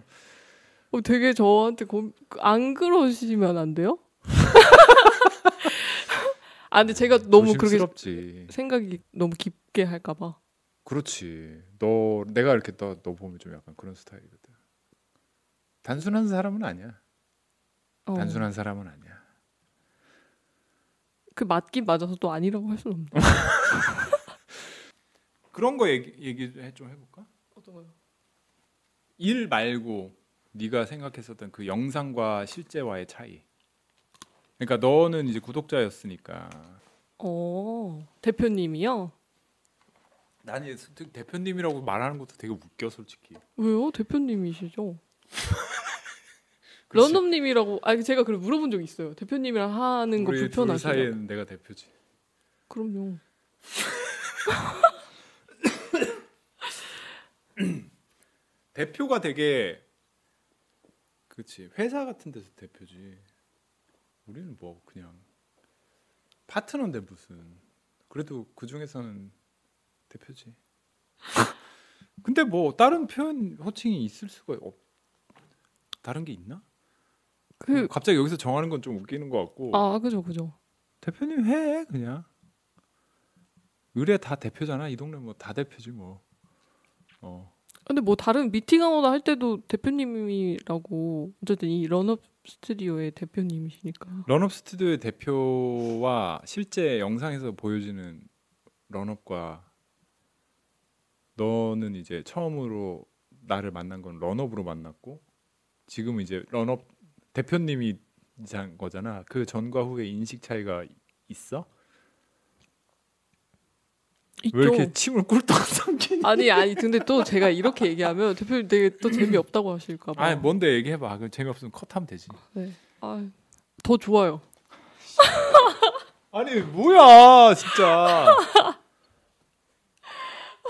어, 되게 저한테 고... 안 그러시면 안 돼요? 아 근데 제가 너무 그렇게 조심스럽지. 생각이 너무 깊게 할까봐. 그렇지. 너 내가 이렇게 너, 너 보면 좀 약간 그런 스타일이거든. 단순한 사람은 아니야. 어. 단순한 사람은 아니야. 그 맞긴 맞아서 또 아니라고 할 수는 없네. 그런 거 얘기 얘기 좀 해볼까? 어떤 거요? 일 말고 네가 생각했었던 그 영상과 실제와의 차이. 그러니까 너는 이제 구독자였으니까 어 대표님이요? 나는 대표님이라고 말하는 것도 되게 웃겨 솔직히. 왜요? 대표님이시죠? 그렇지. 런덤님이라고 아 제가 그래 물어본 적 있어요. 대표님이랑 하는 거 불편하시죠? 사이에는 내가 대표지. 그럼요. 대표가 되게 그렇지 회사 같은 데서 대표지. 우리는 뭐 그냥 파트너인데 무슨 그래도 그 중에서는 대표지. 근데 뭐 다른 표현 호칭이 있을 수가 없. 다른 게 있나? 그 갑자기 여기서 정하는 건 좀 웃기는 것 같고 아 그죠 그죠. 대표님 해 그냥 의뢰 다 대표잖아 이 동네 뭐 다 대표지 뭐. 어. 근데 뭐 다른 미팅 하거나 할 때도 대표님이라고 어쨌든 이 런업 스튜디오의 대표님이시니까. 런업 스튜디오의 대표와 실제 영상에서 보여지는 런업과 너는 이제 처음으로 나를 만난 건 런업으로 만났고 지금은 이제 런업 대표님이 한 거잖아. 그 전과 후의 인식 차이가 있어? 있죠. 왜 이렇게 침을 꿀떡 삼키니? 아니 아니 근데 또 제가 이렇게 얘기하면 대표님 되게 또 재미없다고 하실까 봐. 아니 뭔데 얘기해봐. 그럼 재미없으면 컷하면 되지. 네. 아, 더 좋아요. 아니 뭐야 진짜.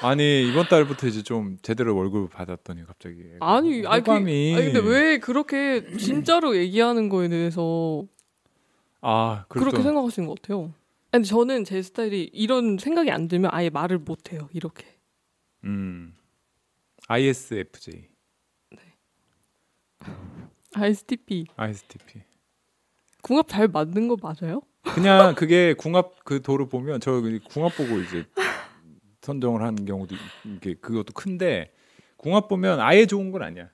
아니 이번 달부터 이제 좀 제대로 월급 받았더니 갑자기 아니 아니, 그, 호감이 아니 근데 왜 그렇게 진짜로 얘기하는 거에 대해서 아 그렇게 그렇게 생각하시는 것 같아요. 아니 저는 제 스타일이 이런 생각이 안 들면 아예 말을 못 해요. 이렇게. 음 ISFJ ISTP ISTP 궁합 잘 맞는 거 맞아요? 그냥 그게 궁합 그 도를 보면 저 궁합 보고 이제 선정을 하는 경우도 이게 그것도 큰데 궁합 보면 아예 좋은 건 아니야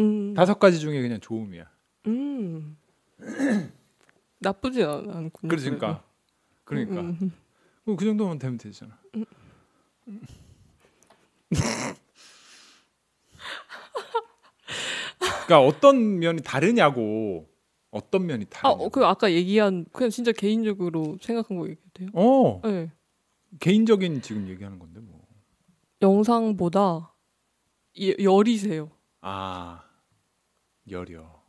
음. 다섯 가지 중에 그냥 좋음이야 음. 나쁘지 않, 않군요. 그러니까 그러니까 음, 음. 그 정도면 되면 되잖아 그러니까 어떤 면이 다르냐고. 어떤 면이 아, 다르냐. 어, 그 아까 얘기한 그냥 진짜 개인적으로 생각한 거 얘기해도 돼요? 어 네. 개인적인 지금 얘기하는 건데 뭐. 영상보다 예, 열이세요. 아 여려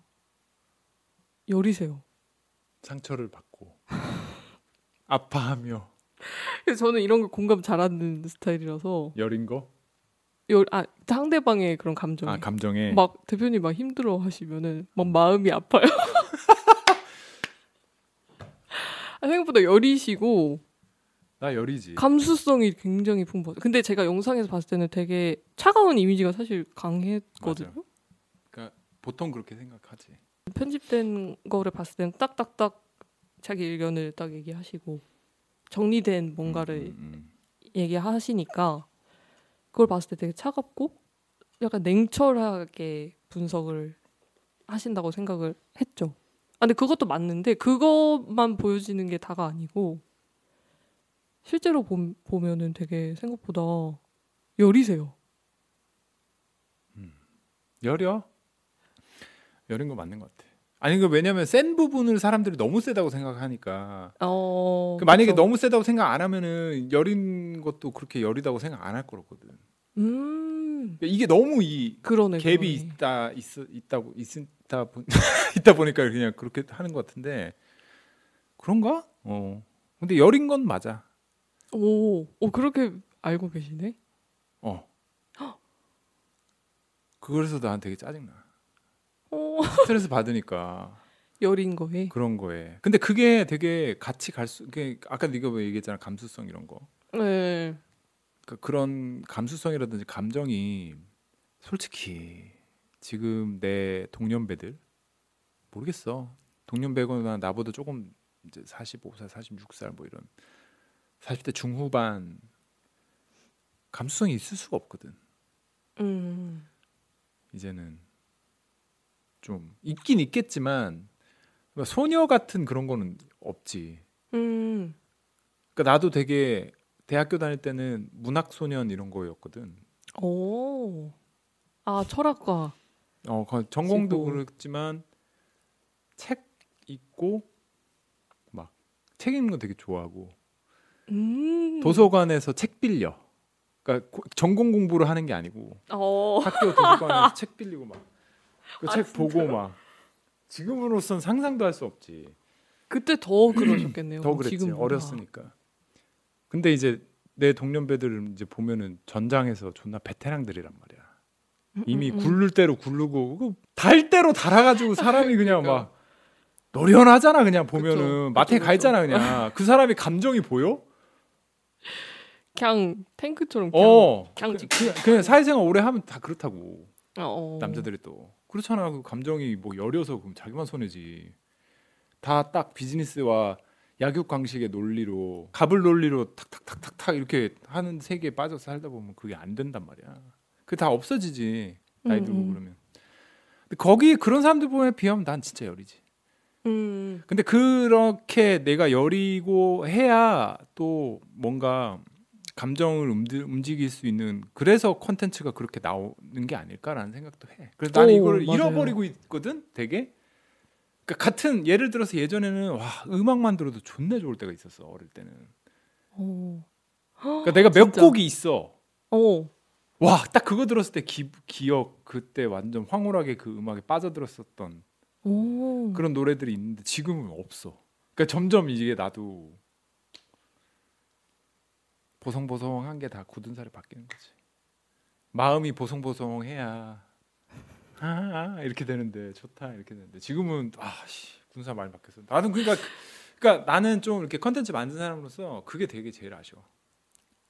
열이세요. 상처를 받고 아파하며 저는 이런 거 공감 잘하는 스타일이라서 여린 거. 열, 아 상대방의 그런 감정에 아 감정에. 막 대표님 막 힘들어 하시면은 막 마음이 아파요. 아, 생각보다 열이시고 나 열이지. 감수성이 굉장히 풍부해요. 근데 제가 영상에서 봤을 때는 되게 차가운 이미지가 사실 강했거든요. 맞아요. 그러니까 보통 그렇게 생각하지. 편집된 거를 봤을 때는 딱딱딱 자기 의견을 딱 얘기하시고 정리된 뭔가를 음, 음, 얘기하시니까 그걸 봤을 때 되게 차갑고 약간 냉철하게 분석을 하신다고 생각을 했죠. 아, 근데 그것도 맞는데 그것만 보여지는 게 다가 아니고 실제로 보, 보면은 되게 생각보다 열이세요. 음. 여려. 여린 거 맞는 것 같아. 아니 그 왜냐면 센 부분을 사람들이 너무 세다고 생각하니까. 어, 그 만약에 그쵸. 너무 세다고 생각 안 하면은 여린 것도 그렇게 여리다고 생각 안 할 거거든. 음 이게 너무 이 그러네. 갭이 그러네. 있다 있, 있다고 있다 보, 있다 보니까 그냥 그렇게 하는 것 같은데 그런가? 어. 근데 여린 건 맞아. 오, 오 그렇게 알고 계시네. 어. 그래서 난 되게 짜증나. 오, 스트레스 받으니까 열인 거에. 그런 거에. 근데 그게 되게 같이 갈 수. 그게 아까 네가 왜 얘기했잖아 감수성 이런 거. 네. 그 그런 감수성이라든지 감정이 솔직히 지금 내 동년배들 모르겠어. 동년배거나 나보다 조금 이제 45살, 46살 뭐 이런 40대 중후반 감수성이 있을 수가 없거든. 음. 이제는 좀 있긴 있겠지만 그러니까 소녀 같은 그런 거는 없지. 음. 그러니까 나도 되게 대학교 다닐 때는 문학 소년 이런 거였거든. 오. 아 철학과. 어, 거- 전공도 지고. 그렇지만 책 읽고 막 책 읽는 거 되게 좋아하고 음. 도서관에서 책 빌려. 그러니까 고- 전공 공부를 하는 게 아니고 어. 학교 도서관에서 책 빌리고 막 그 아, 책 보고? 막 지금으로선 상상도 할 수 없지. 그때 더 그러셨겠네요. 더 그랬지 지금보다. 어렸으니까. 근데 이제 내 동년배들을 이제 보면은 전장에서 존나 베테랑들이란 말이야. 이미 음, 음. 굴를 대로 굴르고 달 대로 달아가지고 사람이 그냥 그러니까. 막 노련하잖아 그냥 보면은 그쵸, 마트에 그쵸, 가 있잖아 그냥 그 사람이 감정이 보여? 그냥 탱크처럼. 그냥, 어 그냥 그, 찍- 그, 그냥 사회생활 오래 하면 다 그렇다고 어. 남자들이 또 그렇잖아 그 감정이 뭐 여려서 그럼 자기만 손해지. 다 딱 비즈니스와 약육 강식의 논리로 갑을 논리로 탁탁탁탁탁 이렇게 하는 세계에 빠져서 살다 보면 그게 안 된단 말이야. 그게 다 없어지지. 나이 음, 들고 음. 그러면. 근데 거기 그런 사람들 보면 비하면 난 진짜 열이지. 음. 근데 그렇게 내가 여리고 해야 또 뭔가 감정을 움직- 움직일 수 있는 그래서 콘텐츠가 그렇게 나오는 게 아닐까라는 생각도 해. 그래서 오, 이거를 맞아요. 잃어버리고 있거든, 되게. 그러니까 같은 예를 들어서 예전에는 와 음악만 들어도 존나 좋을 때가 있었어 어릴 때는. 어. 그러니까 내가 몇 진짜. 곡이 있어. 어. 와딱 그거 들었을 때 기, 기억 그때 완전 황홀하게 그 음악에 빠져들었었던 오. 그런 노래들이 있는데 지금은 없어. 그러니까 점점 이게 나도 보송보송한 게 다 굳은 살이 바뀌는 거지. 마음이 보송보송해야 아, 아 이렇게 되는데 좋다 이렇게 되는데 지금은 아씨 군사 많이 바뀌었어. 나는 그러니까 그러니까 나는 좀 이렇게 컨텐츠 만든 사람으로서 그게 되게 제일 아쉬워.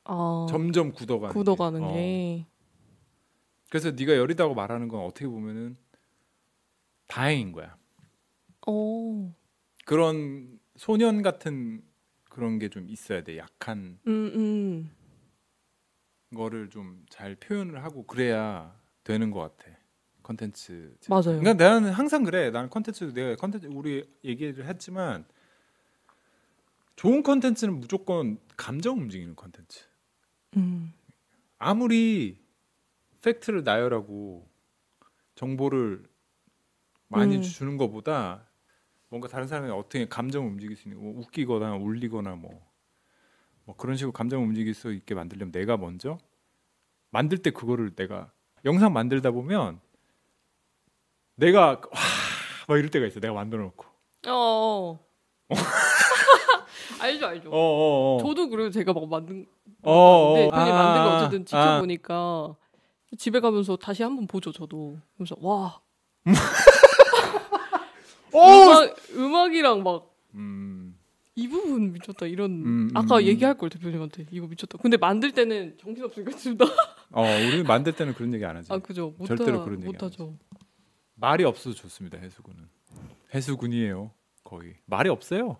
아. 점점 굳어가는. 게. 굳어가는 어. 게. 그래서 네가 여리다고 말하는 건 어떻게 보면은 다행인 거야. 어. 그런 소년 같은 그런 게 좀 있어야 돼. 약한 음, 음. 거를 좀 잘 표현을 하고 그래야 되는 것 같아. 컨텐츠. 맞아요. 그러니까 나는 항상 그래. 나는 컨텐츠 내가 컨텐츠 우리 얘기를 했지만 좋은 컨텐츠는 무조건 감정 움직이는 컨텐츠. 음. 아무리 팩트를 나열하고 정보를 많이 음. 주는 것보다 뭔가 다른 사람이 어떻게 감정을 움직일 수 있는 뭐 웃기거나 울리거나 뭐, 뭐 그런 식으로 감정을 움직일 수 있게 만들려면 내가 먼저 만들 때 그거를 내가 영상 만들다 보면 내가 와막 이럴 때가 있어 내가 만들어 놓고 어. 알죠, 알죠. 어어어 저도 그래요. 제가 막 만든 어, 어. 근데 괜히 만든 거 아, 어쨌든 아. 지켜보니까 집에 가면서 다시 한번 보죠. 저도 그래서 와 오! 음악, 음악이랑 막 음, 이 부분 미쳤다 이런 음, 아까 음. 얘기할 걸 대표님한테 이거 미쳤다. 근데 만들 때는 정신 없으니까 진짜 어 우리 만들 때는 그런 얘기 안 하지 아 그죠 못 절대로 하- 그런 얘기 안 못하죠. 말이 없어도 좋습니다 해수군은 해수군이에요 거의 말이 없어요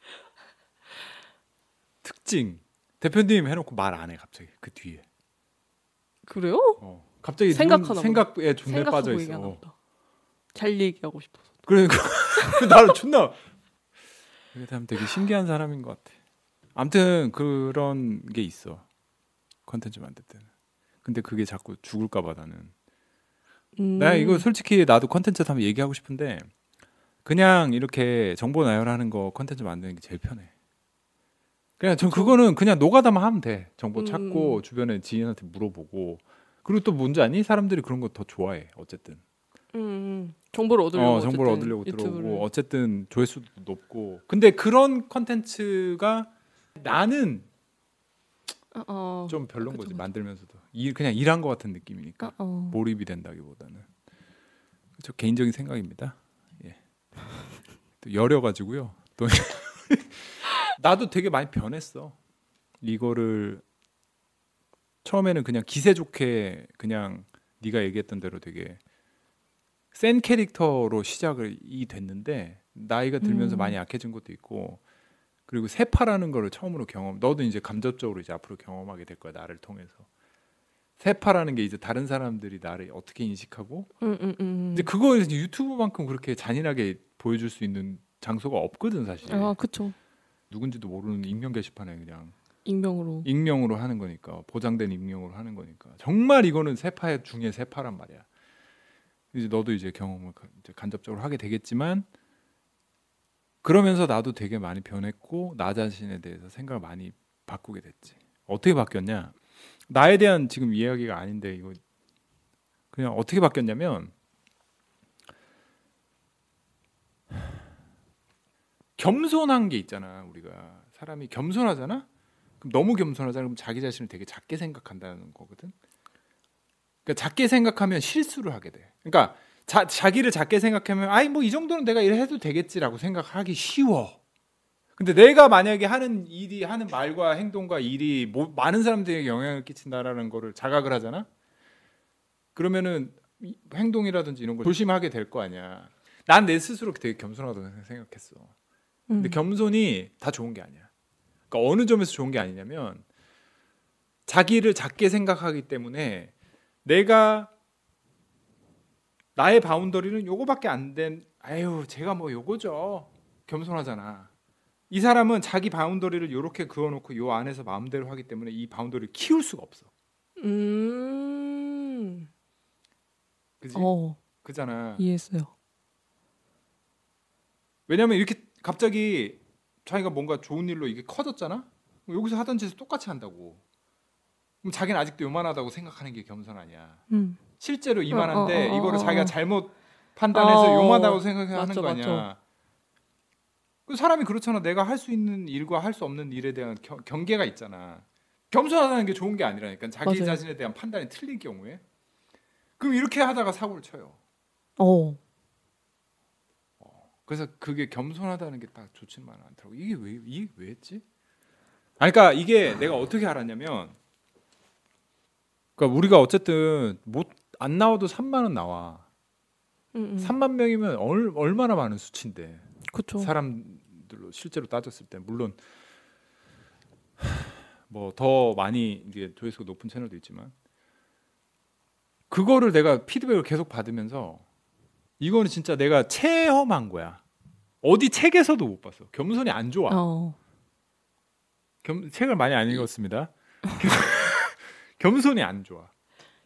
특징 대표님 해놓고 말 안 해 갑자기 그 뒤에 그래요? 어. 갑자기 생각하나. 생각에 존내 빠져 있어. 잘 얘기하고 싶어서. 그러니까 나를 존나 이게 참 되게 신기한 사람인 것 같아 아무튼 그런 게 있어 컨텐츠 만들 때는 근데 그게 자꾸 죽을까 봐 나는 음. 나 이거 솔직히 나도 컨텐츠 하면 얘기하고 싶은데 그냥 이렇게 정보 나열하는 거 컨텐츠 만드는 게 제일 편해. 그냥 전 그거는 그냥 노가다만 하면 돼. 정보 음. 찾고 주변에 지인한테 물어보고 그리고 또 뭔지 아니? 사람들이 그런 거 더 좋아해. 어쨌든. 음, 음. 정보를 얻으려고 어, 정보를 얻으려고 유튜브를. 들어오고 어쨌든 조회수도 높고. 근데 그런 컨텐츠가 나는 어, 어. 좀 별론 그쵸, 거지. 만들면서도 일 그냥 일한 것 같은 느낌이니까. 어, 어. 몰입이 된다기보다는 저 개인적인 생각입니다. 예. 또 여려가지고요. 또 나도 되게 많이 변했어. 이거를 처음에는 그냥 기세 좋게 그냥 네가 얘기했던 대로 되게 센 캐릭터로 시작을 이 됐는데 나이가 들면서 음. 많이 약해진 것도 있고 그리고 세파라는 거를 처음으로 경험 너도 이제 감접적으로 이제 앞으로 경험하게 될 거야 나를 통해서 세파라는 게 이제 다른 사람들이 나를 어떻게 인식하고 음, 음, 음. 근데 그거 이제 유튜브만큼 그렇게 잔인하게 보여줄 수 있는 장소가 없거든 사실 아 그쵸. 누군지도 모르는 익명 게시판에 그냥 익명으로. 익명으로 하는 거니까 보장된 익명으로 하는 거니까 정말 이거는 세파 중에 세파란 말이야 이제 너도 이제 경험을 가- 이제 간접적으로 하게 되겠지만 그러면서 나도 되게 많이 변했고 나 자신에 대해서 생각을 많이 바꾸게 됐지. 어떻게 바뀌었냐? 나에 대한 지금 이야기가 아닌데 이거 그냥 어떻게 바뀌었냐면 겸손한 게 있잖아 우리가. 사람이 겸손하잖아? 그럼 너무 겸손하잖아? 그럼 자기 자신을 되게 작게 생각한다는 거거든 그러니까 작게 생각하면 실수를 하게 돼. 그러니까 자, 자기를 작게 생각하면 아이 뭐 이 정도는 내가 이래도 되겠지라고 생각하기 쉬워. 근데 내가 만약에 하는 일이 하는 말과 행동과 일이 뭐, 많은 사람들에게 영향을 끼친다라는 거를 자각을 하잖아? 그러면은 이 행동이라든지 이런 걸 조심하게 될 거 아니야. 난 내 스스로 되게 겸손하다고 생각했어. 근데 음. 겸손이 다 좋은 게 아니야. 그러니까 어느 점에서 좋은 게 아니냐면 자기를 작게 생각하기 때문에 내가 나의 바운더리는 요거밖에 안 된 아유 제가 뭐 요거죠. 겸손하잖아. 이 사람은 자기 boundary를 요렇게 그어놓고 요 안에서 마음대로 하기 때문에 이 boundary를 키울 수가 없어. 음. 그지? 어. 그잖아. 이해했어요. 왜냐면 이렇게 갑자기 자기가 뭔가 좋은 일로 이게 커졌잖아? 그럼 여기서 하던 짓을 똑같이 한다고 그럼 자기는 아직도 요만하다고 생각하는 게 겸손 아니야 음. 실제로 이만한데 어, 어, 어, 이거를 어, 자기가 어. 잘못 판단해서 어, 요만하다고 생각하는 맞죠, 거 아니야. 맞죠. 그 사람이 그렇잖아. 내가 할 수 있는 일과 할 수 없는 일에 대한 겨- 경계가 있잖아. 겸손하다는 게 좋은 게 아니라니까. 자기 맞아요. 자신에 대한 판단이 틀린 경우에. 그럼 이렇게 하다가 사고를 쳐요. 어. 그래서 그게 겸손하다는 게 딱 좋지만 않더라고. 이게 왜 이게 왜 했지? 아니 그러니까 이게 내가 어떻게 알았냐면 그러니까 우리가 어쨌든 못 안 나와도 3만 원 나와. 음, 음. 3만 명이면 얼, 얼마나 많은 수치인데 그쵸. 사람들로 실제로 따졌을 때 물론 뭐 더 많이 이제 조회수가 높은 채널도 있지만 그거를 내가 피드백을 계속 받으면서 이거는 진짜 내가 체험한 거야. 어디 책에서도 못 봤어. 겸손이 안 좋아. 어. 겸, 책을 많이 안 읽었습니다. 겸손이 안 좋아.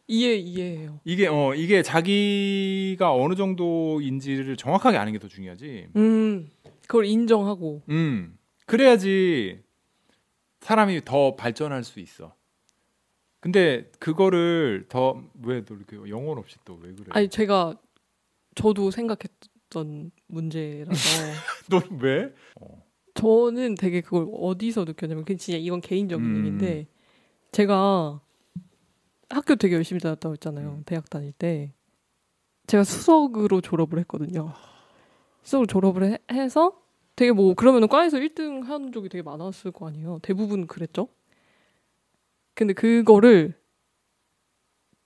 이해 이해해요. 이게 어 이게 자기가 어느 정도인지를 정확하게 아는 게 더 중요하지. 음 그걸 인정하고 음 그래야지 사람이 더 발전할 수 있어. 근데 그거를 더 왜 또 이렇게 영혼 없이 또 왜 그래? 아니 제가 저도 생각했던 문제라서 너 왜? 저는 되게 그걸 어디서 느꼈냐면 그 진짜 이건 개인적인 음. 얘기인데 제가 학교 되게 열심히 다녔다고 했잖아요. 음. 대학 다닐 때 제가 수석으로 졸업을 했거든요. 수석으로 졸업을 해, 해서 되게 뭐 그러면은 과에서 1등 한 적이 되게 많았을 거 아니에요. 대부분 그랬죠. 근데 그거를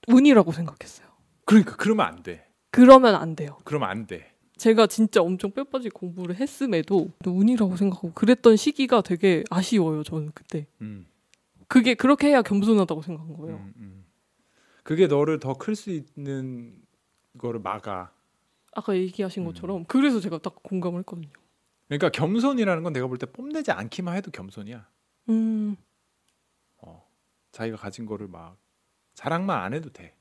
운이라고 생각했어요. 그러니까 그러면 안 돼. 그러면 안 돼요. 그러면 안 돼. 제가 진짜 엄청 뼈빠지게 공부를 했음에도 운이라고 생각하고 그랬던 시기가 되게 아쉬워요. 저는 그때. 음. 그게 그렇게 해야 겸손하다고 생각한 거예요. 음, 음. 그게 너를 더 클 수 있는 거를 막아. 아까 얘기하신 음. 것처럼 그래서 제가 딱 공감을 했거든요. 그러니까 겸손이라는 건 내가 볼 때 뽐내지 않기만 해도 겸손이야. 음, 어. 자기가 가진 거를 막 자랑만 안 해도 돼.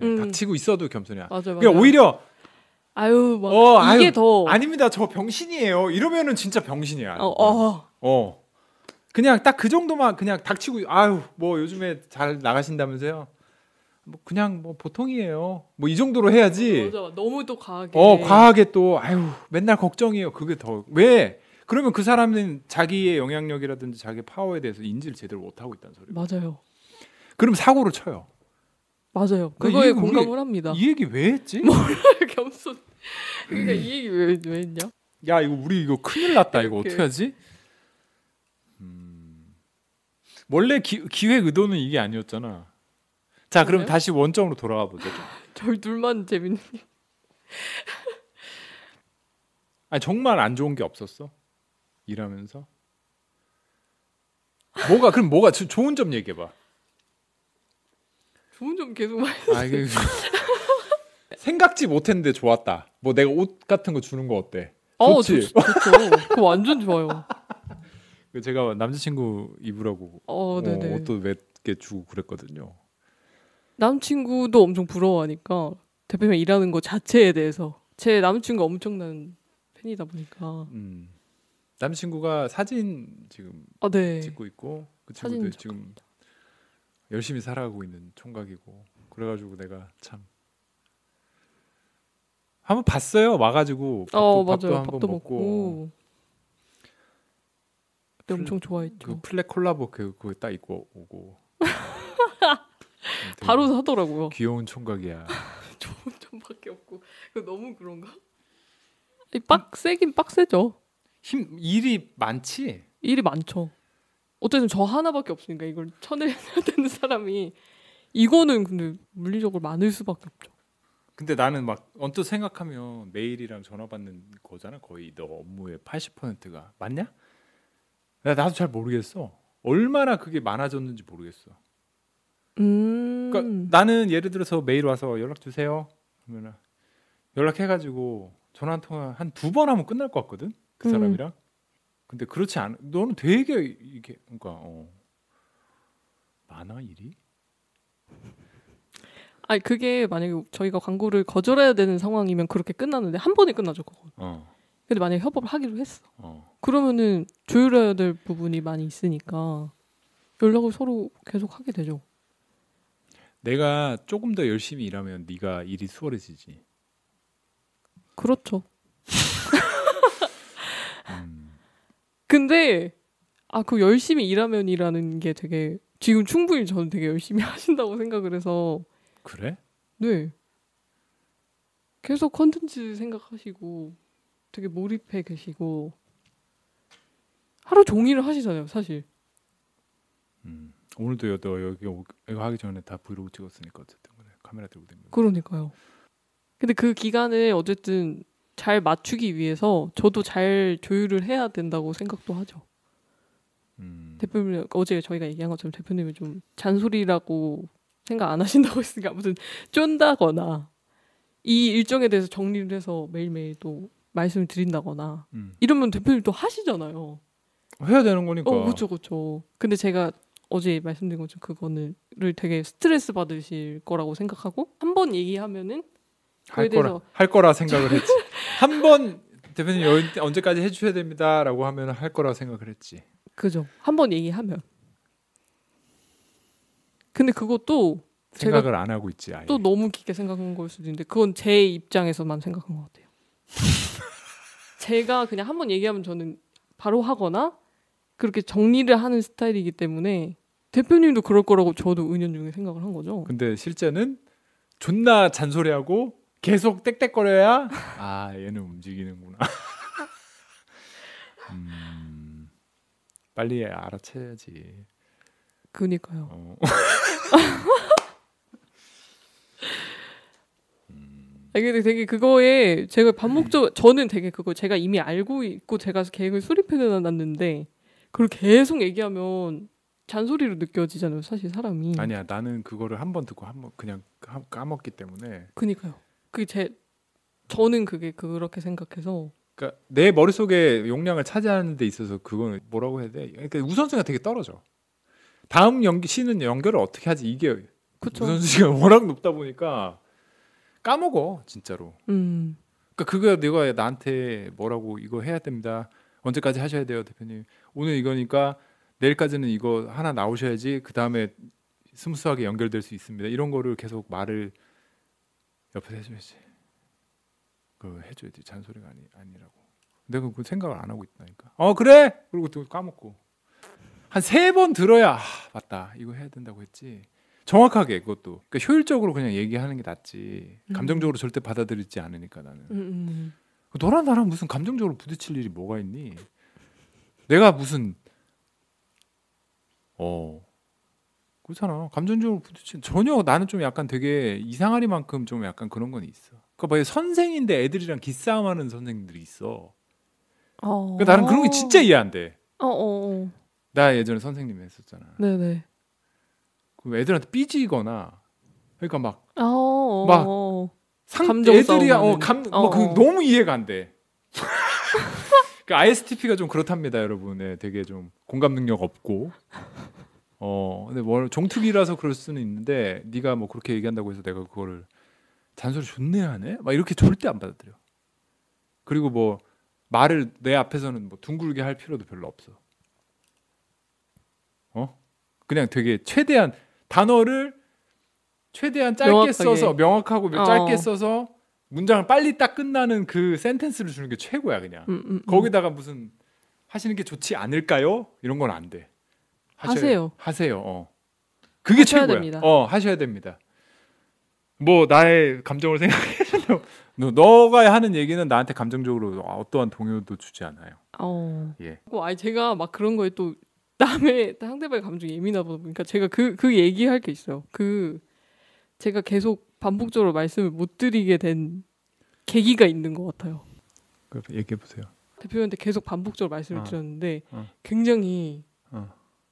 음. 닥치고 있어도 겸손이야. 맞아요. 맞아요. 그러니까 오히려 아유, 막 어, 이게 아유, 더 아닙니다. 저 병신이에요. 이러면은 진짜 병신이야. 어, 어, 어. 그냥 딱 그 정도만 그냥 닥치고 아유 뭐 요즘에 잘 나가신다면서요. 뭐 그냥 뭐 보통이에요. 뭐 이 정도로 해야지. 맞아. 너무 또 과하게. 어 과하게 또 아유 맨날 걱정이에요. 그게 더 왜? 그러면 그 사람은 자기의 영향력이라든지 자기 파워에 대해서 인지를 제대로 못 하고 있다는 소리. 맞아요. 그럼 사고를 쳐요. 맞아요. 그 그거에 이게 우리- 공감을 합니다. 이 얘기 왜 했지? 겸손. 그러니까 이 얘기 왜, 왜 했냐? 야 이거 우리 이거 큰일 났다. 이거. 어떻게 하지? 음. 원래 기, 기획 의도는 이게 아니었잖아. 자 그럼? 다시 원점으로 돌아가 보자. 저희 둘만 재밌는. 아니 정말 안 좋은 게 없었어? 일하면서? 뭐가 그럼 뭐가 조- 좋은 점 얘기해 봐. 좋은 점 계속 말. 아 이게 생각지 못했는데 좋았다. 뭐 내가 옷 같은 거 주는 거 어때? 어, 좋지. 좋, 좋죠. 그거 완전 좋아요. 그 제가 남자친구 입으라고 어, 어. 옷도 몇 개 주고 그랬거든요. 남친구도 엄청 부러워하니까 대표님 일하는 거 자체에 대해서 제 남친구 엄청난 팬이다 보니까 음. 남자친구가 사진 지금 아 네. 찍고 있고 그 친구도 지금 열심히 살아가고 있는 총각이고 그래가지고 내가 참 한번 봤어요 와가지고 밥도, 어 밥도. 한번 먹고, 먹고. 그때 플- 엄청 좋아했죠. 그 플랫 콜라보 그 그거 딱 입고 오고 바로 사더라고요. 귀여운 총각이야. 좋은 점밖에 없고 그 너무 그런가? 이 빡세긴 빡세죠. 힘 일이 많지. 일이 많죠. 어쨌든 저 하나밖에 없으니까 이걸 쳐내야 되는 사람이 이거는 근데 물리적으로 많을 수밖에 없죠. 근데 나는 막 언뜻 생각하면 메일이랑 전화 받는 거잖아. 거의 너 업무의 80%가 맞냐? 나 나도 잘 모르겠어. 얼마나 그게 많아졌는지 모르겠어. 음. 그러니까 나는 예를 들어서 메일 와서 연락 주세요. 그러면 연락해가지고 전화 한 통화 한 두 번 하면 끝날 것 같거든. 그 음. 사람이랑. 근데 그렇지 않. 너는 되게 이게 그러니까 어. 많아 일이? 아니 그게 만약에 저희가 광고를 거절해야 되는 상황이면 그렇게 끝나는데 한 번에 끝나죠 그건. 어. 근데 만약에 협업을 하기로 했어. 어. 그러면은 조율해야 될 부분이 많이 있으니까 연락을 서로 계속 하게 되죠. 내가 조금 더 열심히 일하면 네가 일이 수월해지지. 그렇죠. 음. 근데 아 그 열심히 일하면이라는 게 되게 지금 충분히 저는 되게 열심히 하신다고 생각을 해서 그래? 네 계속 컨텐츠 생각하시고 되게 몰입해 계시고 하루 종일 하시잖아요 사실 음. 오늘도 여- 너 여기 오- 이거 하기 전에 다 브이로그 찍었으니까 어쨌든 그래. 카메라 들고 댕겨. 그러니까요 근데 그 기간을 어쨌든 잘 맞추기 위해서 저도 잘 조율을 해야 된다고 생각도 하죠 음. 대표님 어제 저희가 얘기한 것처럼 대표님이 좀 잔소리라고 생각 안 하신다고 했으니까 아무튼 쫀다거나 이 일정에 대해서 정리를 해서 매일매일 또 말씀을 드린다거나 음. 이러면 대표님 또 하시잖아요. 해야 되는 거니까. 어, 그렇죠, 그렇죠. 근데 제가 어제 말씀드린 것처럼 그거는 를 되게 스트레스 받으실 거라고 생각하고 한 번 얘기하면은 할 거라 할 거라 생각을 했지. 한 번 대표님 여- 언제까지 해주셔야 됩니다라고 하면 할 거라 생각을 했지. 그죠. 한 번 얘기하면. 근데 그것도 생각을 안 하고 있지. 아예. 또 너무 깊게 생각한 걸 수도 있는데 그건 제 입장에서만 생각한 것 같아요. 제가 그냥 한 번 얘기하면 저는 바로 하거나 그렇게 정리를 하는 스타일이기 때문에 대표님도 그럴 거라고 저도 은연중에 생각을 한 거죠. 근데 실제는 존나 잔소리하고 계속 땡땡거려야 아 얘는 움직이는구나. 음, 빨리 알아채야지. 그니까요. 어. 아니 근데 되게 그거에 제가 반복적 저는 되게 그거 제가 이미 알고 있고 제가 계획을 수립해 놨는데 그걸 계속 얘기하면 잔소리로 느껴지잖아요. 사실 사람이. 아니야 나는 그거를 한 번 듣고 한 번 그냥 까- 까먹기 때문에 그니까요. 그게 제 저는 그게 그렇게 생각해서 그러니까 내 머릿속에 용량을 차지하는 데 있어서 그거는 뭐라고 해야 돼? 그러니까 우선순위가 되게 떨어져. 다음 연기 시는 연결을 어떻게 하지 이게 그쵸. 우선순위가 워낙 높다 보니까 까먹어 진짜로. 음. 그러니까 그거 내가 나한테 뭐라고 이거 해야 됩니다. 언제까지 하셔야 돼요, 대표님. 오늘 이거니까 내일까지는 이거 하나 나오셔야지 그 다음에 스무스하게 연결될 수 있습니다. 이런 거를 계속 말을 옆에서 해줘야지. 그 해줘야지 잔소리가 아니 아니라고. 내가 그 생각을 안 하고 있다니까. 어 그래. 그리고 또 까먹고 한 세 번 들어야 아, 맞다 이거 해야 된다고 했지. 정확하게 그것도 그러니까 효율적으로 그냥 얘기하는 게 낫지. 음. 감정적으로 절대 받아들이지 않으니까 나는. 음, 음. 너랑 나랑 무슨 감정적으로 부딪힐 일이 뭐가 있니? 내가 무슨 어 그렇잖아. 감정적으로 부딪힌 전혀 나는 좀 약간 되게 이상하리만큼 좀 약간 그런 건 있어. 그러니까 뭐 선생인데 애들이랑 기싸움하는 선생님들이 있어. 어. 그러니까 나는 그런 게 진짜 이해 안 돼. 어, 어, 어. 나 예전에 선생님 했었잖아. 네, 네. 그 애들한테 삐지거나 그러니까 막 어, 어. 막 어. 상, 감정 애들이 싸움하는. 어감 뭐그 어. 너무 이해가 안 돼. 그 ISTP가 좀 그렇답니다, 여러분. 네, 되게 좀 공감 능력 없고. 어, 근데 뭐 종특이라서 그럴 수는 있는데 네가 뭐 그렇게 얘기한다고 해서 내가 그거를 잔소리 존내 하네? 막 이렇게 절대 안 받아들여. 그리고 뭐 말을 내 앞에서는 뭐 둥글게 할 필요도 별로 없어. 어? 그냥 되게 최대한 단어를 최대한 짧게 명확하게. 써서 명확하고 어. 짧게 써서 문장을 빨리 딱 끝나는 그 센텐스를 주는 게 최고야 그냥. 음, 음, 음. 거기다가 무슨 하시는 게 좋지 않을까요? 이런 건 안 돼. 하세요. 하세요. 어. 그게 최고야. 됩니다. 어, 하셔야 됩니다. 뭐 나의 감정을 생각해. 너 너가 하는 얘기는 나한테 감정적으로 어떠한 동요도 주지 않아요. 어. 예. 어, 아니 제가 막 그런 거에 또 남의 상대방의 감정이 예민하다 보니까 제가 그그 얘기할 게 있어요. 그 제가 계속 반복적으로 말씀을 못 드리게 된 계기가 있는 것 같아요. 그 얘기해 보세요. 대표한테 계속 반복적으로 말씀을 어. 드렸는데 어. 굉장히 어.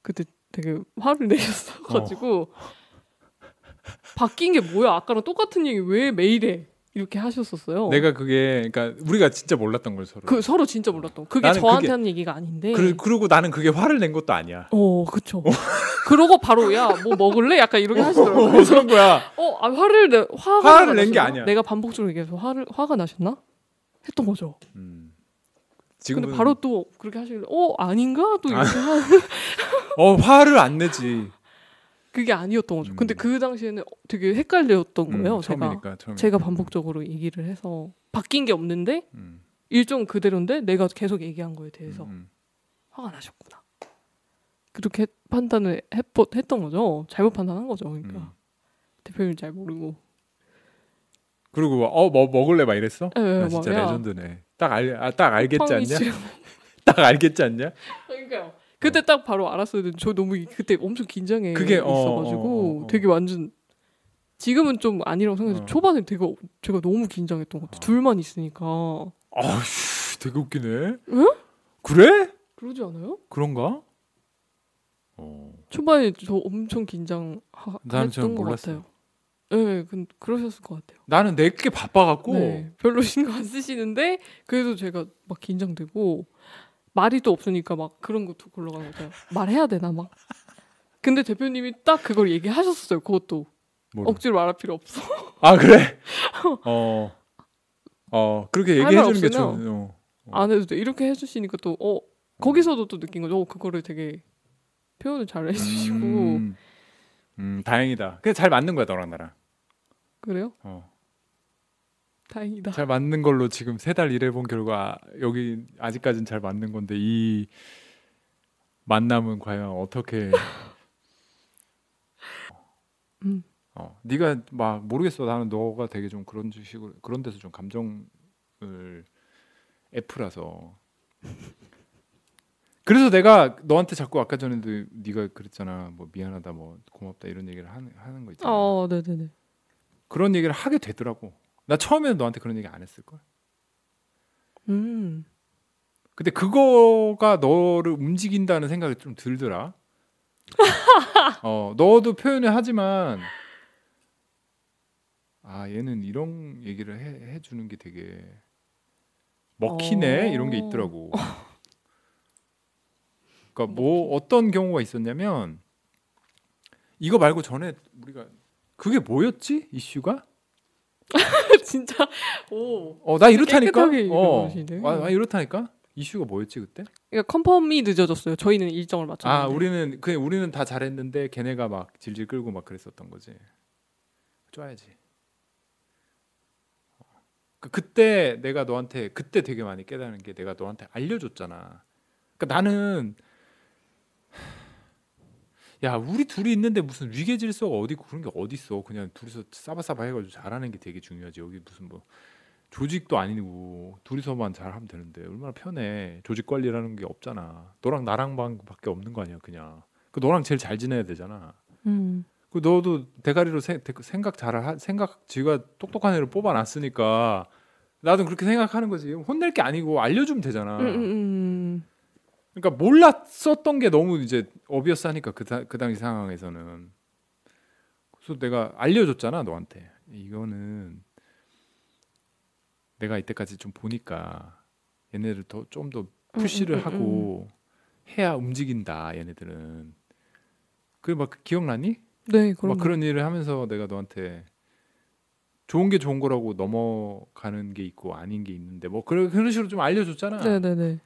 그때 되게 화를 내셨어가지고 바뀐 게 뭐야? 아까랑 똑같은 얘기 왜 매일 해? 이렇게 하셨었어요. 내가 그게 그러니까 우리가 진짜 몰랐던 걸 서로. 그 서로 진짜 몰랐던. 그게 저한테 그게- 하는 얘기가 아닌데. 그, 그리고 나는 그게 화를 낸 것도 아니야. 어, 그쵸. 그러고 바로 야 뭐 먹을래? 약간 이렇게 하시더라고요. 어, 그런 거야. 어, 아, 화를 내, 화가 화를 낸게 나셨나? 아니야. 내가 반복적으로 얘기해서 화를 화가 나셨나? 했던 거죠. 음. 근데 지금은 바로 또 그렇게 하시길래 어 아닌가 또 이렇게 하 어 화를 안 내지. 그게 아니었던 거죠. 음. 근데 그 당시에는 되게 헷갈렸던 거예요. 음, 제가 처음이니까 처음. 제가 반복적으로 얘기를 해서 바뀐 게 없는데 음, 일종 그대로인데 내가 계속 얘기한 거에 대해서 음, 화가 나셨구나. 그렇게 판단을 했, 했던 거죠. 잘못 판단한 거죠. 그러니까 음. 대표님 잘 모르고. 그리고 어뭐 먹을래 막 이랬어? 예, 야, 막, 진짜 야, 레전드네. 딱 알, 아, 딱 알겠지 않냐? 딱 알겠지 않냐? 그러니까요. 그때 딱 바로 되는데 저 너무 그때 엄청 긴장해 그게, 어, 있어가지고 어, 어, 어. 되게 완전 지금은 좀 아니라고 생각해서 어. 초반에 되게 제가 너무 긴장했던 것 같아요. 어. 둘만 있으니까 아씨, 되게 웃기네. 응? 그래? 그러지 않아요? 그런가? 어. 초반에 저 엄청 긴장했던 것 몰랐어요. 같아요. 네, 근 그러셨을 것 같아요. 나는 내게 바빠갖고 네, 별로 신경 안 쓰시는데 그래도 제가 막 긴장되고 말이 또 없으니까 막 그런 것도 굴러가는 거죠. 말해야 되나 막 근데 대표님이 딱 그걸 얘기하셨어요. 그것도 뭐를? 억지로 말할 필요 없어. 아 그래? 어. 어 그렇게 할 얘기해 말 주는 게 없으면 좋. 어. 안 해도 돼. 이렇게 해주시니까 또 어 거기서도 또 느낀 거죠. 어, 그거를 되게 표현을 잘 해주시고 음, 음 다행이다. 그게 잘 맞는 거야 너랑 나랑. 그래요? 어. 다행이다. 잘 맞는 걸로 지금 세 달 일해본 결과 여기 아직까지는 잘 맞는 건데 이 만남은 과연 어떻게? 음. 어, 네가 막 모르겠어. 나는 너가 되게 좀 그런 식으로 그런 데서 좀 감정을 F라서. 그래서 내가 너한테 자꾸 아까 전에도 네가 그랬잖아. 뭐 미안하다, 뭐 고맙다 이런 얘기를 하는 하는 거 있잖아. 어, 네 네 네. 그런 얘기를 하게 되더라고. 나 처음에는 너한테 그런 얘기 안 했을 걸. 음. 근데 그거가 너를 움직인다는 생각이 좀 들더라. 어, 너도 표현을 하지만 아 얘는 이런 얘기를 해, 해주는 게 되게 먹히네 어. 이런 게 있더라고. 그러니까 뭐 어떤 경우가 있었냐면 이거 말고 전에 우리가 그게 뭐였지 이슈가? 진짜 오. 어나 이렇다니까. 어. 아, 아, 이렇다니까. 이슈가 뭐였지 그때? 그러니까 컨펌이 늦어졌어요. 저희는 일정을 맞췄는데. 아 우리는 그 우리는 다 잘했는데 걔네가 막 질질 끌고 막 그랬었던 거지. 쪄야지. 그 그때 내가 너한테 그때 되게 많이 깨달은 게 내가 너한테 알려줬잖아. 그러니까 나는 야 우리 둘이 있는데 무슨 위계 질서가 어디 있고 그런 게 어디 있어? 그냥 둘이서 싸바싸바 해가지고 잘하는 게 되게 중요하지. 여기 무슨 뭐 조직도 아니고 둘이서만 잘하면 되는데 얼마나 편해. 조직 관리라는 게 없잖아. 너랑 나랑 밖에 없는 거 아니야, 그냥. 그 너랑 제일 잘 지내야 되잖아. 음. 그 너도 대가리로 세- 대- 생각 잘 하, 생각 지가 똑똑한 애를 뽑아놨으니까 나도 그렇게 생각하는 거지. 혼낼 게 아니고 알려주면 되잖아. 음, 음, 음. 그러니까 몰랐었던 게 너무 이제 어비어스하니까 그, 다- 그 당시 상황에서는 그래서 내가 알려줬잖아 너한테 이거는 내가 이때까지 좀 보니까 얘네들 더좀 더 푸시를 음, 음, 음, 하고 해야 움직인다 얘네들은 그 막 기억나니? 네, 그런 막 그런 일을 하면서 내가 너한테 좋은 게 좋은 거라고 넘어가는 게 있고 아닌 게 있는데 뭐 그런 그런 식으로 좀 알려줬잖아. 네, 네, 네.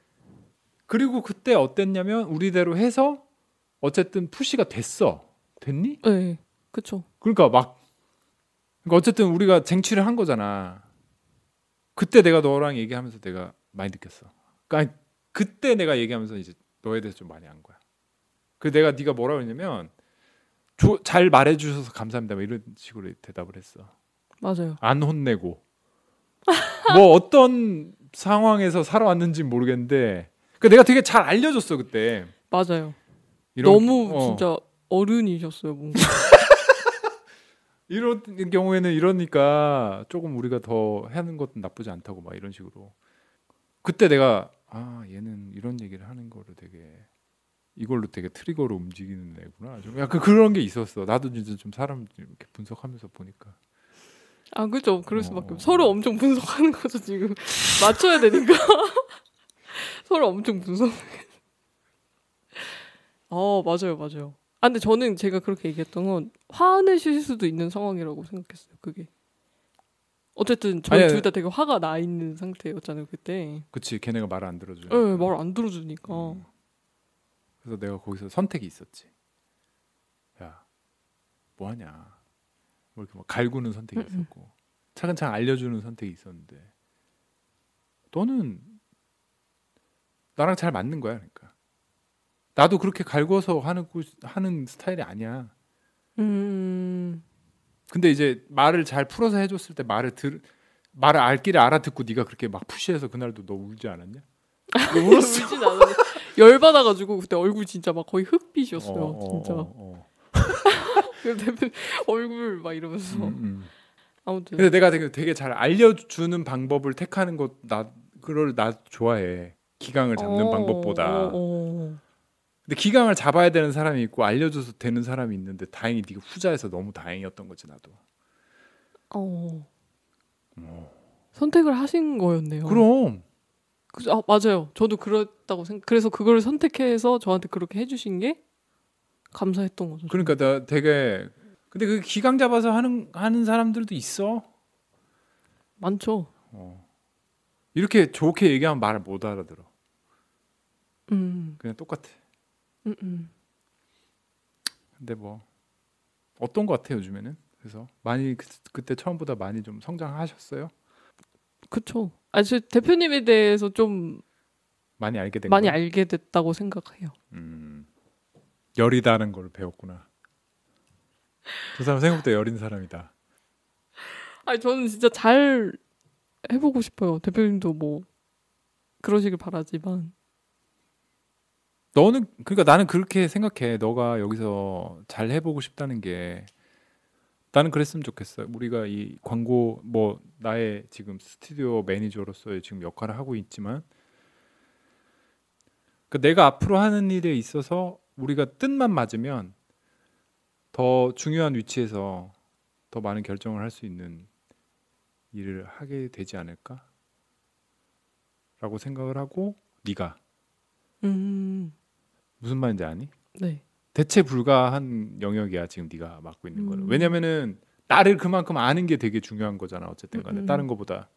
그리고 그때 어땠냐면 우리대로 해서 어쨌든 푸시가 됐어. 됐니? 네. 그쵸. 그러니까 막 그러니까 어쨌든 우리가 쟁취를 한 거잖아. 그때 내가 너랑 얘기하면서 내가 많이 느꼈어. 그러니까 그때 내가 얘기하면서 이제 너에 대해서 좀 많이 안 거야. 그 내가 네가 뭐라고 했냐면 조- 잘 말해 주셔서 감사합니다. 뭐 이런 식으로 대답을 했어. 맞아요. 안 혼내고 뭐 어떤 상황에서 살아왔는지 모르겠는데 그 내가 되게 잘 알려줬어 그때. 맞아요. 이런- 너무 어. 진짜 어른이셨어요, 뭔가. 이런 경우에는 이러니까 조금 우리가 더 하는 것도 나쁘지 않다고 막 이런 식으로 그때 내가 아 얘는 이런 얘기를 하는 거를 되게 이걸로 되게 트리거로 움직이는 애구나 좀 약간 그런 게 있었어 나도 진짜 좀 사람 이렇게 분석하면서 보니까 아, 그죠. 그럴 수밖에 어. 없. 서로 엄청 분석하는 거죠, 지금. 맞춰야 되니까. 서로 엄청 분석. 어, 맞아요, 맞아요. 아, 근데 저는 제가 그렇게 얘기했던 건 화내실 수도 있는 상황이라고 생각했어요, 그게. 어쨌든 저희 둘 다 되게 화가 나 있는 상태였잖아요, 그때. 그치 걔네가 말을 안 들어줘 예, 말안 들어주니까. 음. 그래서 내가 거기서 선택이 있었지 야 뭐 하냐 뭐 이렇게 막 갈구는 선택이 음, 음. 있었고 차근차근 알려주는 선택이 있었는데 너는 나랑 잘 맞는 거야 그러니까 나도 그렇게 갈궈서 하는 구- 하는 스타일이 아니야 음, 근데 이제 말을 잘 풀어서 해줬을 때 말을 들 말을 알기를 알아듣고 네가 그렇게 막 푸시해서 그날도 너 울지 않았냐? 너 울었어. 울진 않았는데 열받아가지고 그때 얼굴 진짜 막 거의 흑빛이었어요, 어, 어, 진짜. 어, 어. 그 얼굴 막 이러면서 음, 음. 아무튼 근데 내가 되게, 되게 잘 알려주는 방법을 택하는 것 나 그걸 나 좋아해. 기강을 잡는 어, 방법보다. 어, 어. 근데 기강을 잡아야 되는 사람이 있고 알려줘서 되는 사람이 있는데 다행히 네가 후자에서 너무 다행이었던 거지 나도. 어. 어. 선택을 하신 거였네요. 그럼 그, 아, 맞아요. 저도 그렇다고 생각. 그래서 그걸 선택해서 저한테 그렇게 해주신 게 감사했던 거죠. 그러니까 나 되게 근데 그 기강 잡아서 하는 하는 사람들도 있어. 많죠. 어. 이렇게 좋게 얘기하면 말을 못 알아들어. 음, 그냥 똑같아. 음, 음. 근데 뭐 어떤 것 같아 요즘에는? 그래서 많이 그, 그때 처음보다 많이 좀 성장하셨어요? 그쵸. 아, 저 대표님에 대해서 좀 많이 알게 된 많이 거야? 알게 됐다고 생각해요. 음. 열이다는 걸 배웠구나. 그 사람 생각보다 여린 사람이다. 아니 저는 진짜 잘 해보고 싶어요. 대표님도 뭐 그러시길 바라지만 너는 그러니까 나는 그렇게 생각해. 너가 여기서 잘 해보고 싶다는 게 나는 그랬으면 좋겠어. 우리가 이 광고 뭐 나의 지금 스튜디오 매니저로서의 지금 역할을 하고 있지만 그 내가 앞으로 하는 일에 있어서 우리가 뜻만 맞으면 더 중요한 위치에서 더 많은 결정을 할 수 있는 일을 하게 되지 않을까? 라고 생각을 하고 네가 음, 무슨 말인지 아니? 네. 대체 불가한 영역이야 지금 네가 맡고 있는 거는 음. 왜냐면은 나를 그만큼 아는 게 되게 중요한 거잖아 어쨌든 간에 음. 다른 거보다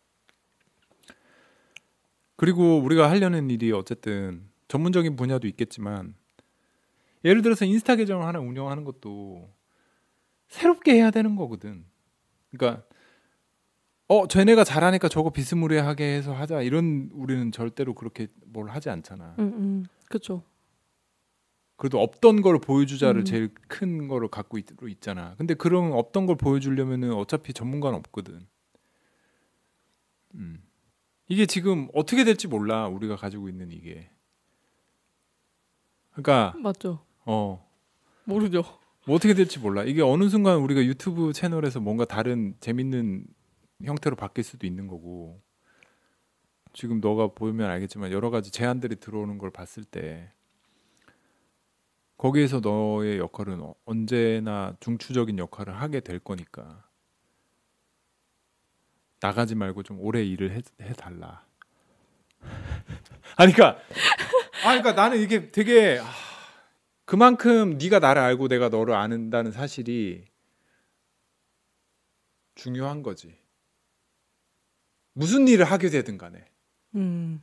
그리고 우리가 하려는 일이 어쨌든 전문적인 분야도 있겠지만 예를 들어서 인스타 계정을 하나 운영하는 것도 새롭게 해야 되는 거거든 그러니까 어 쟤네가 잘하니까 저거 비스무리하게 해서 하자 이런 우리는 절대로 그렇게 뭘 하지 않잖아 음, 음. 그쵸. 그래도 없던 걸 보여주자를 음. 제일 큰 거를 갖고 있, 있잖아. 근데 그런 없던 걸 보여주려면은 어차피 전문가는 없거든. 음. 이게 지금 어떻게 될지 몰라. 우리가 가지고 있는 이게. 그러니까 맞죠. 어. 모르죠. 뭐 어떻게 될지 몰라. 이게 어느 순간 우리가 유튜브 채널에서 뭔가 다른 재밌는 형태로 바뀔 수도 있는 거고. 지금 너가 보면 알겠지만 여러 가지 제안들이 들어오는 걸 봤을 때 거기에서 너의 역할은 어- 언제나 중추적인 역할을 하게 될 거니까 나가지 말고 좀 오래 일을 해, 해달라. 아니 그러니까 아 그러니까 나는 이게 되게 아, 그만큼 네가 나를 알고 내가 너를 아는다는 사실이 중요한 거지. 무슨 일을 하게 되든 간에 음,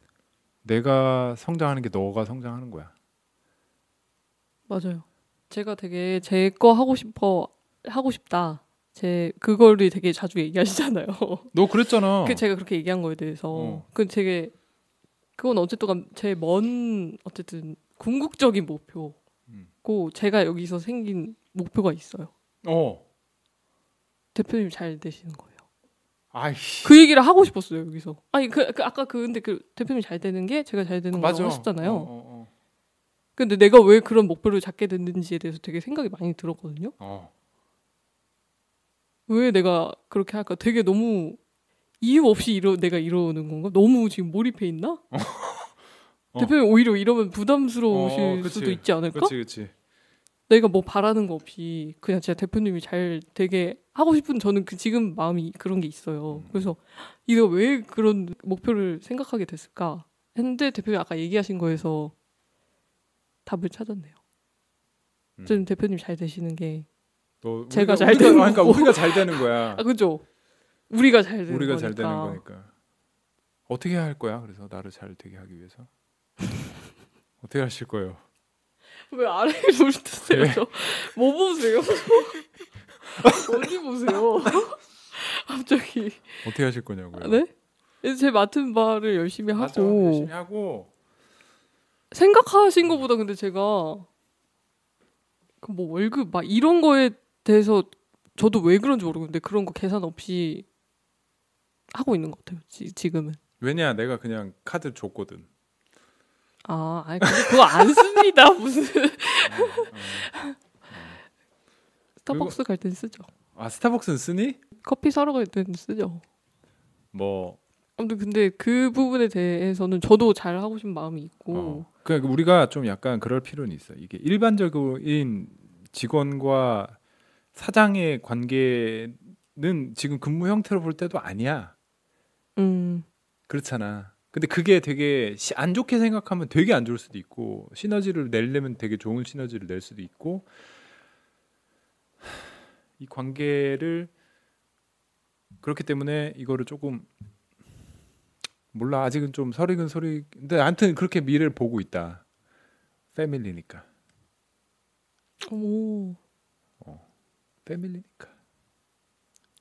내가 성장하는 게 너가 성장하는 거야. 맞아요. 제가 되게 제 거 하고 싶어 하고 싶다. 제 그거를 되게 자주 얘기하시잖아요. 너 그랬잖아. 그 제가 그렇게 얘기한 거에 대해서 어. 그 되게 그건 어쨌든 제먼 어쨌든 궁극적인 목표고 음. 제가 여기서 생긴 목표가 있어요. 어. 대표님 잘 되시는 거예요. 아이씨. 그 얘기를 하고 싶었어요 여기서. 아니 그, 그 아까 그 근데 그 대표님 잘 되는 게 제가 잘 되는 거라고 하셨잖아요. 어, 어, 근데 내가 왜 그런 목표를 잡게 됐는지에 대해서 되게 생각이 많이 들었거든요. 어. 어. 왜 내가 그렇게 할까? 되게 너무 이유 없이 이러 내가 이러는 건가? 너무 지금 몰입해 있나? 어. 대표님 오히려 이러면 부담스러우실 어. 수도 있지 않을까? 그렇지, 그렇지. 내가 뭐 바라는 거 없이 그냥 진짜 대표님이 잘 되게 하고 싶은 저는 그 지금 마음이 그런 게 있어요. 음. 그래서 이거 왜 그런 목표를 생각하게 됐을까? 했는데 대표님 아까 얘기하신 거에서 답을 찾았네요. 음. 좀 대표님 잘 되시는 게 너 제가 우리가- 잘 우리가, 되는 그러니까 거고. 우리가 잘 되는 거야. 아 그죠? 우리가 잘 되는 우리가 거니까. 잘 되는 거니까. 어떻게 할 거야? 그래서 나를 잘 되게 하기 위해서. 어떻게 하실 거예요? 왜 아래에 물 드세요? 왜? 저? 뭐 보세요? 어디 보세요? 갑자기 어떻게 하실 거냐고요? 네? 제 맡은 바를 열심히 하고 맞아, 열심히 하고 생각하신 것보다 근데 제가 그 뭐 월급 막 이런 거에 대해서 저도 왜 그런지 모르겠는데 그런 거 계산 없이 하고 있는 것 같아요. 지, 지금은. 왜냐 내가 그냥 카드 줬거든. 아, 아니 그거 안 씁니다. 무슨. 스타벅스 갈 땐 쓰죠. 아 스타벅스는 쓰니? 커피 사러 갈 땐 쓰죠. 뭐 아무튼 근데 그 부분에 대해서는 저도 잘 하고 싶은 마음이 있고 어. 그러니까 우리가 좀 약간 그럴 필요는 있어. 이게 일반적인 직원과 사장의 관계는 지금 근무 형태로 볼 때도 아니야. 음 그렇잖아. 근데 그게 되게 시- 안 좋게 생각하면 되게 안 좋을 수도 있고 시너지를 내려면 되게 좋은 시너지를 낼 수도 있고 이 관계를 그렇기 때문에 이거를 조금 몰라. 아직은 좀 설익은 소리 근데 아무튼 그렇게 미래를 보고 있다. 패밀리니까. 오. 패밀리니까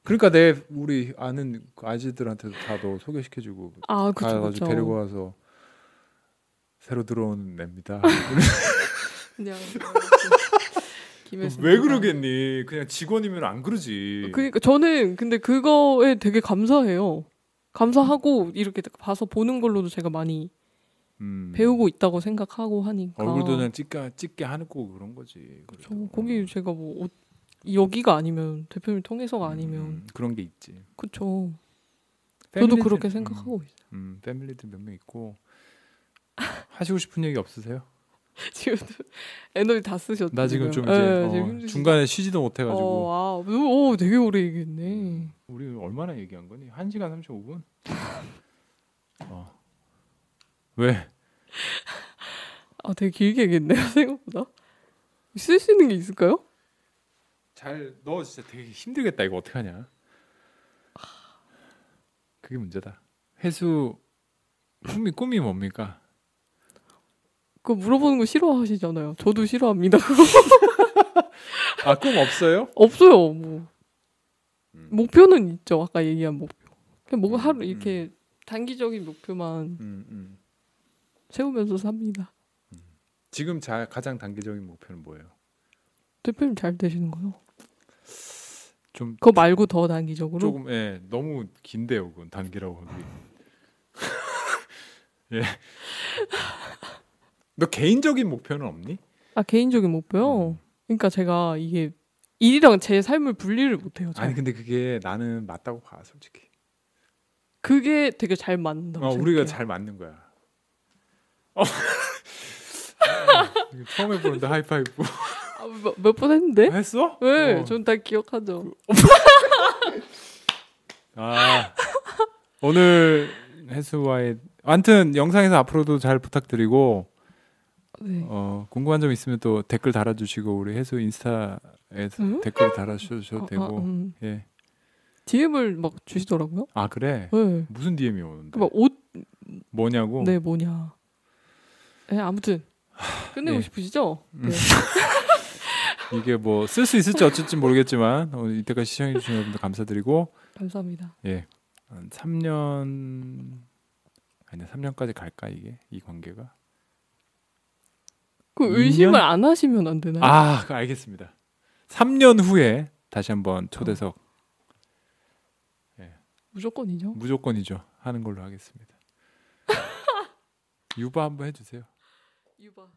그러니까 내 우리 아는 그 아지들한테도 다 너 소개시켜주고 아, 그쵸, 가가지고. 데리고 와서 새로 들어온. 그냥 김혜수 왜 그러겠니? 그냥 직원이면 안 그러지. 그러니까 저는 근데 그거에 되게 감사해요. 감사하고 이렇게 봐서 보는 걸로도 제가 많이 음. 배우고 있다고 생각하고 하니까. 얼굴도 그냥 찍게 찍게 하고 그런 거지. 저 그래도. 거기 제가 뭐 옷- 여기가 아니면 대표님 통해서가 아니면 음, 그런 게 있지. 그쵸. 저도 그렇게 음, 생각하고 있어요. 음, 패밀리들 몇 명 있고 하시고 싶은 얘기 없으세요? 지금 에너지 다 쓰셨죠. 나 지금 좀 지금. 이제 예, 어? 중간에 쉬지도 못해가지고 어, 아, 오, 오, 되게 오래 얘기했네. 우리 얼마나 얘기한 거니? 1 시간 35 분? 어. 왜? 아, 되게 길게 얘기했네요, 생각보다. 쓸 수 있는 게 있을까요? 잘 너 진짜 되게 힘들겠다 이거 어떻게 하냐 그게 문제다 회수 꿈이 꿈이 뭡니까 그거 물어보는 거 싫어하시잖아요. 저도 싫어합니다. 아 꿈 없어요 없어요, 뭐. 음. 목표는 있죠. 아까 얘기한 목표. 그냥 뭐 하루 음, 이렇게 단기적인 목표만 음, 음. 세우면서 삽니다. 지금 자, 가장 단기적인 목표는 뭐예요 대표님 잘 되시는 거요? 좀 그거 말고 더 단기적으로? 조금 예 너무 긴데요 그건 단기라고 하기 예너 개인적인 목표는 없니 아 개인적인 목표요. 그러니까 제가 이게 일이랑 제 삶을 분리를 못해요. 잘. 아니 근데 그게 나는 맞다고 봐 솔직히 그게 되게 잘 맞는다고 어. 우리가 잘 맞는 거야. 어. 처음 해보는데 하이파이브 아, 몇 번 했는데? 했어? 네, 어. 전다 기억하죠. 아 오늘 해수와의 아무튼 영상에서 앞으로도 잘 부탁드리고 네. 어, 궁금한 점 있으면 또 댓글 달아주시고 우리 해수 인스타에서 응? 댓글 달아주셔도 아, 되고 아, 음. 예. DM을 막 주시더라고요. 아 그래 네. 무슨 DM이 오는데 막옷 뭐냐고 네, 뭐냐. 네, 아무튼 끝내고 예. 싶으시죠? 음. 네. 이게 뭐 쓸 수 있을지 어쩔지 모르겠지만 오늘 이때까지 시청해 주신 여러분들 감사드리고 감사합니다. 예. 한 3년 아니야 3년까지 갈까 이게 이 관계가 그 2년? 의심을 안 하시면 안 되나요? 아그 알겠습니다 3년 후에 다시 한번 초대석 무조건이죠. 무조건이죠 하는 걸로 하겠습니다 유바 한번 해주세요 유바.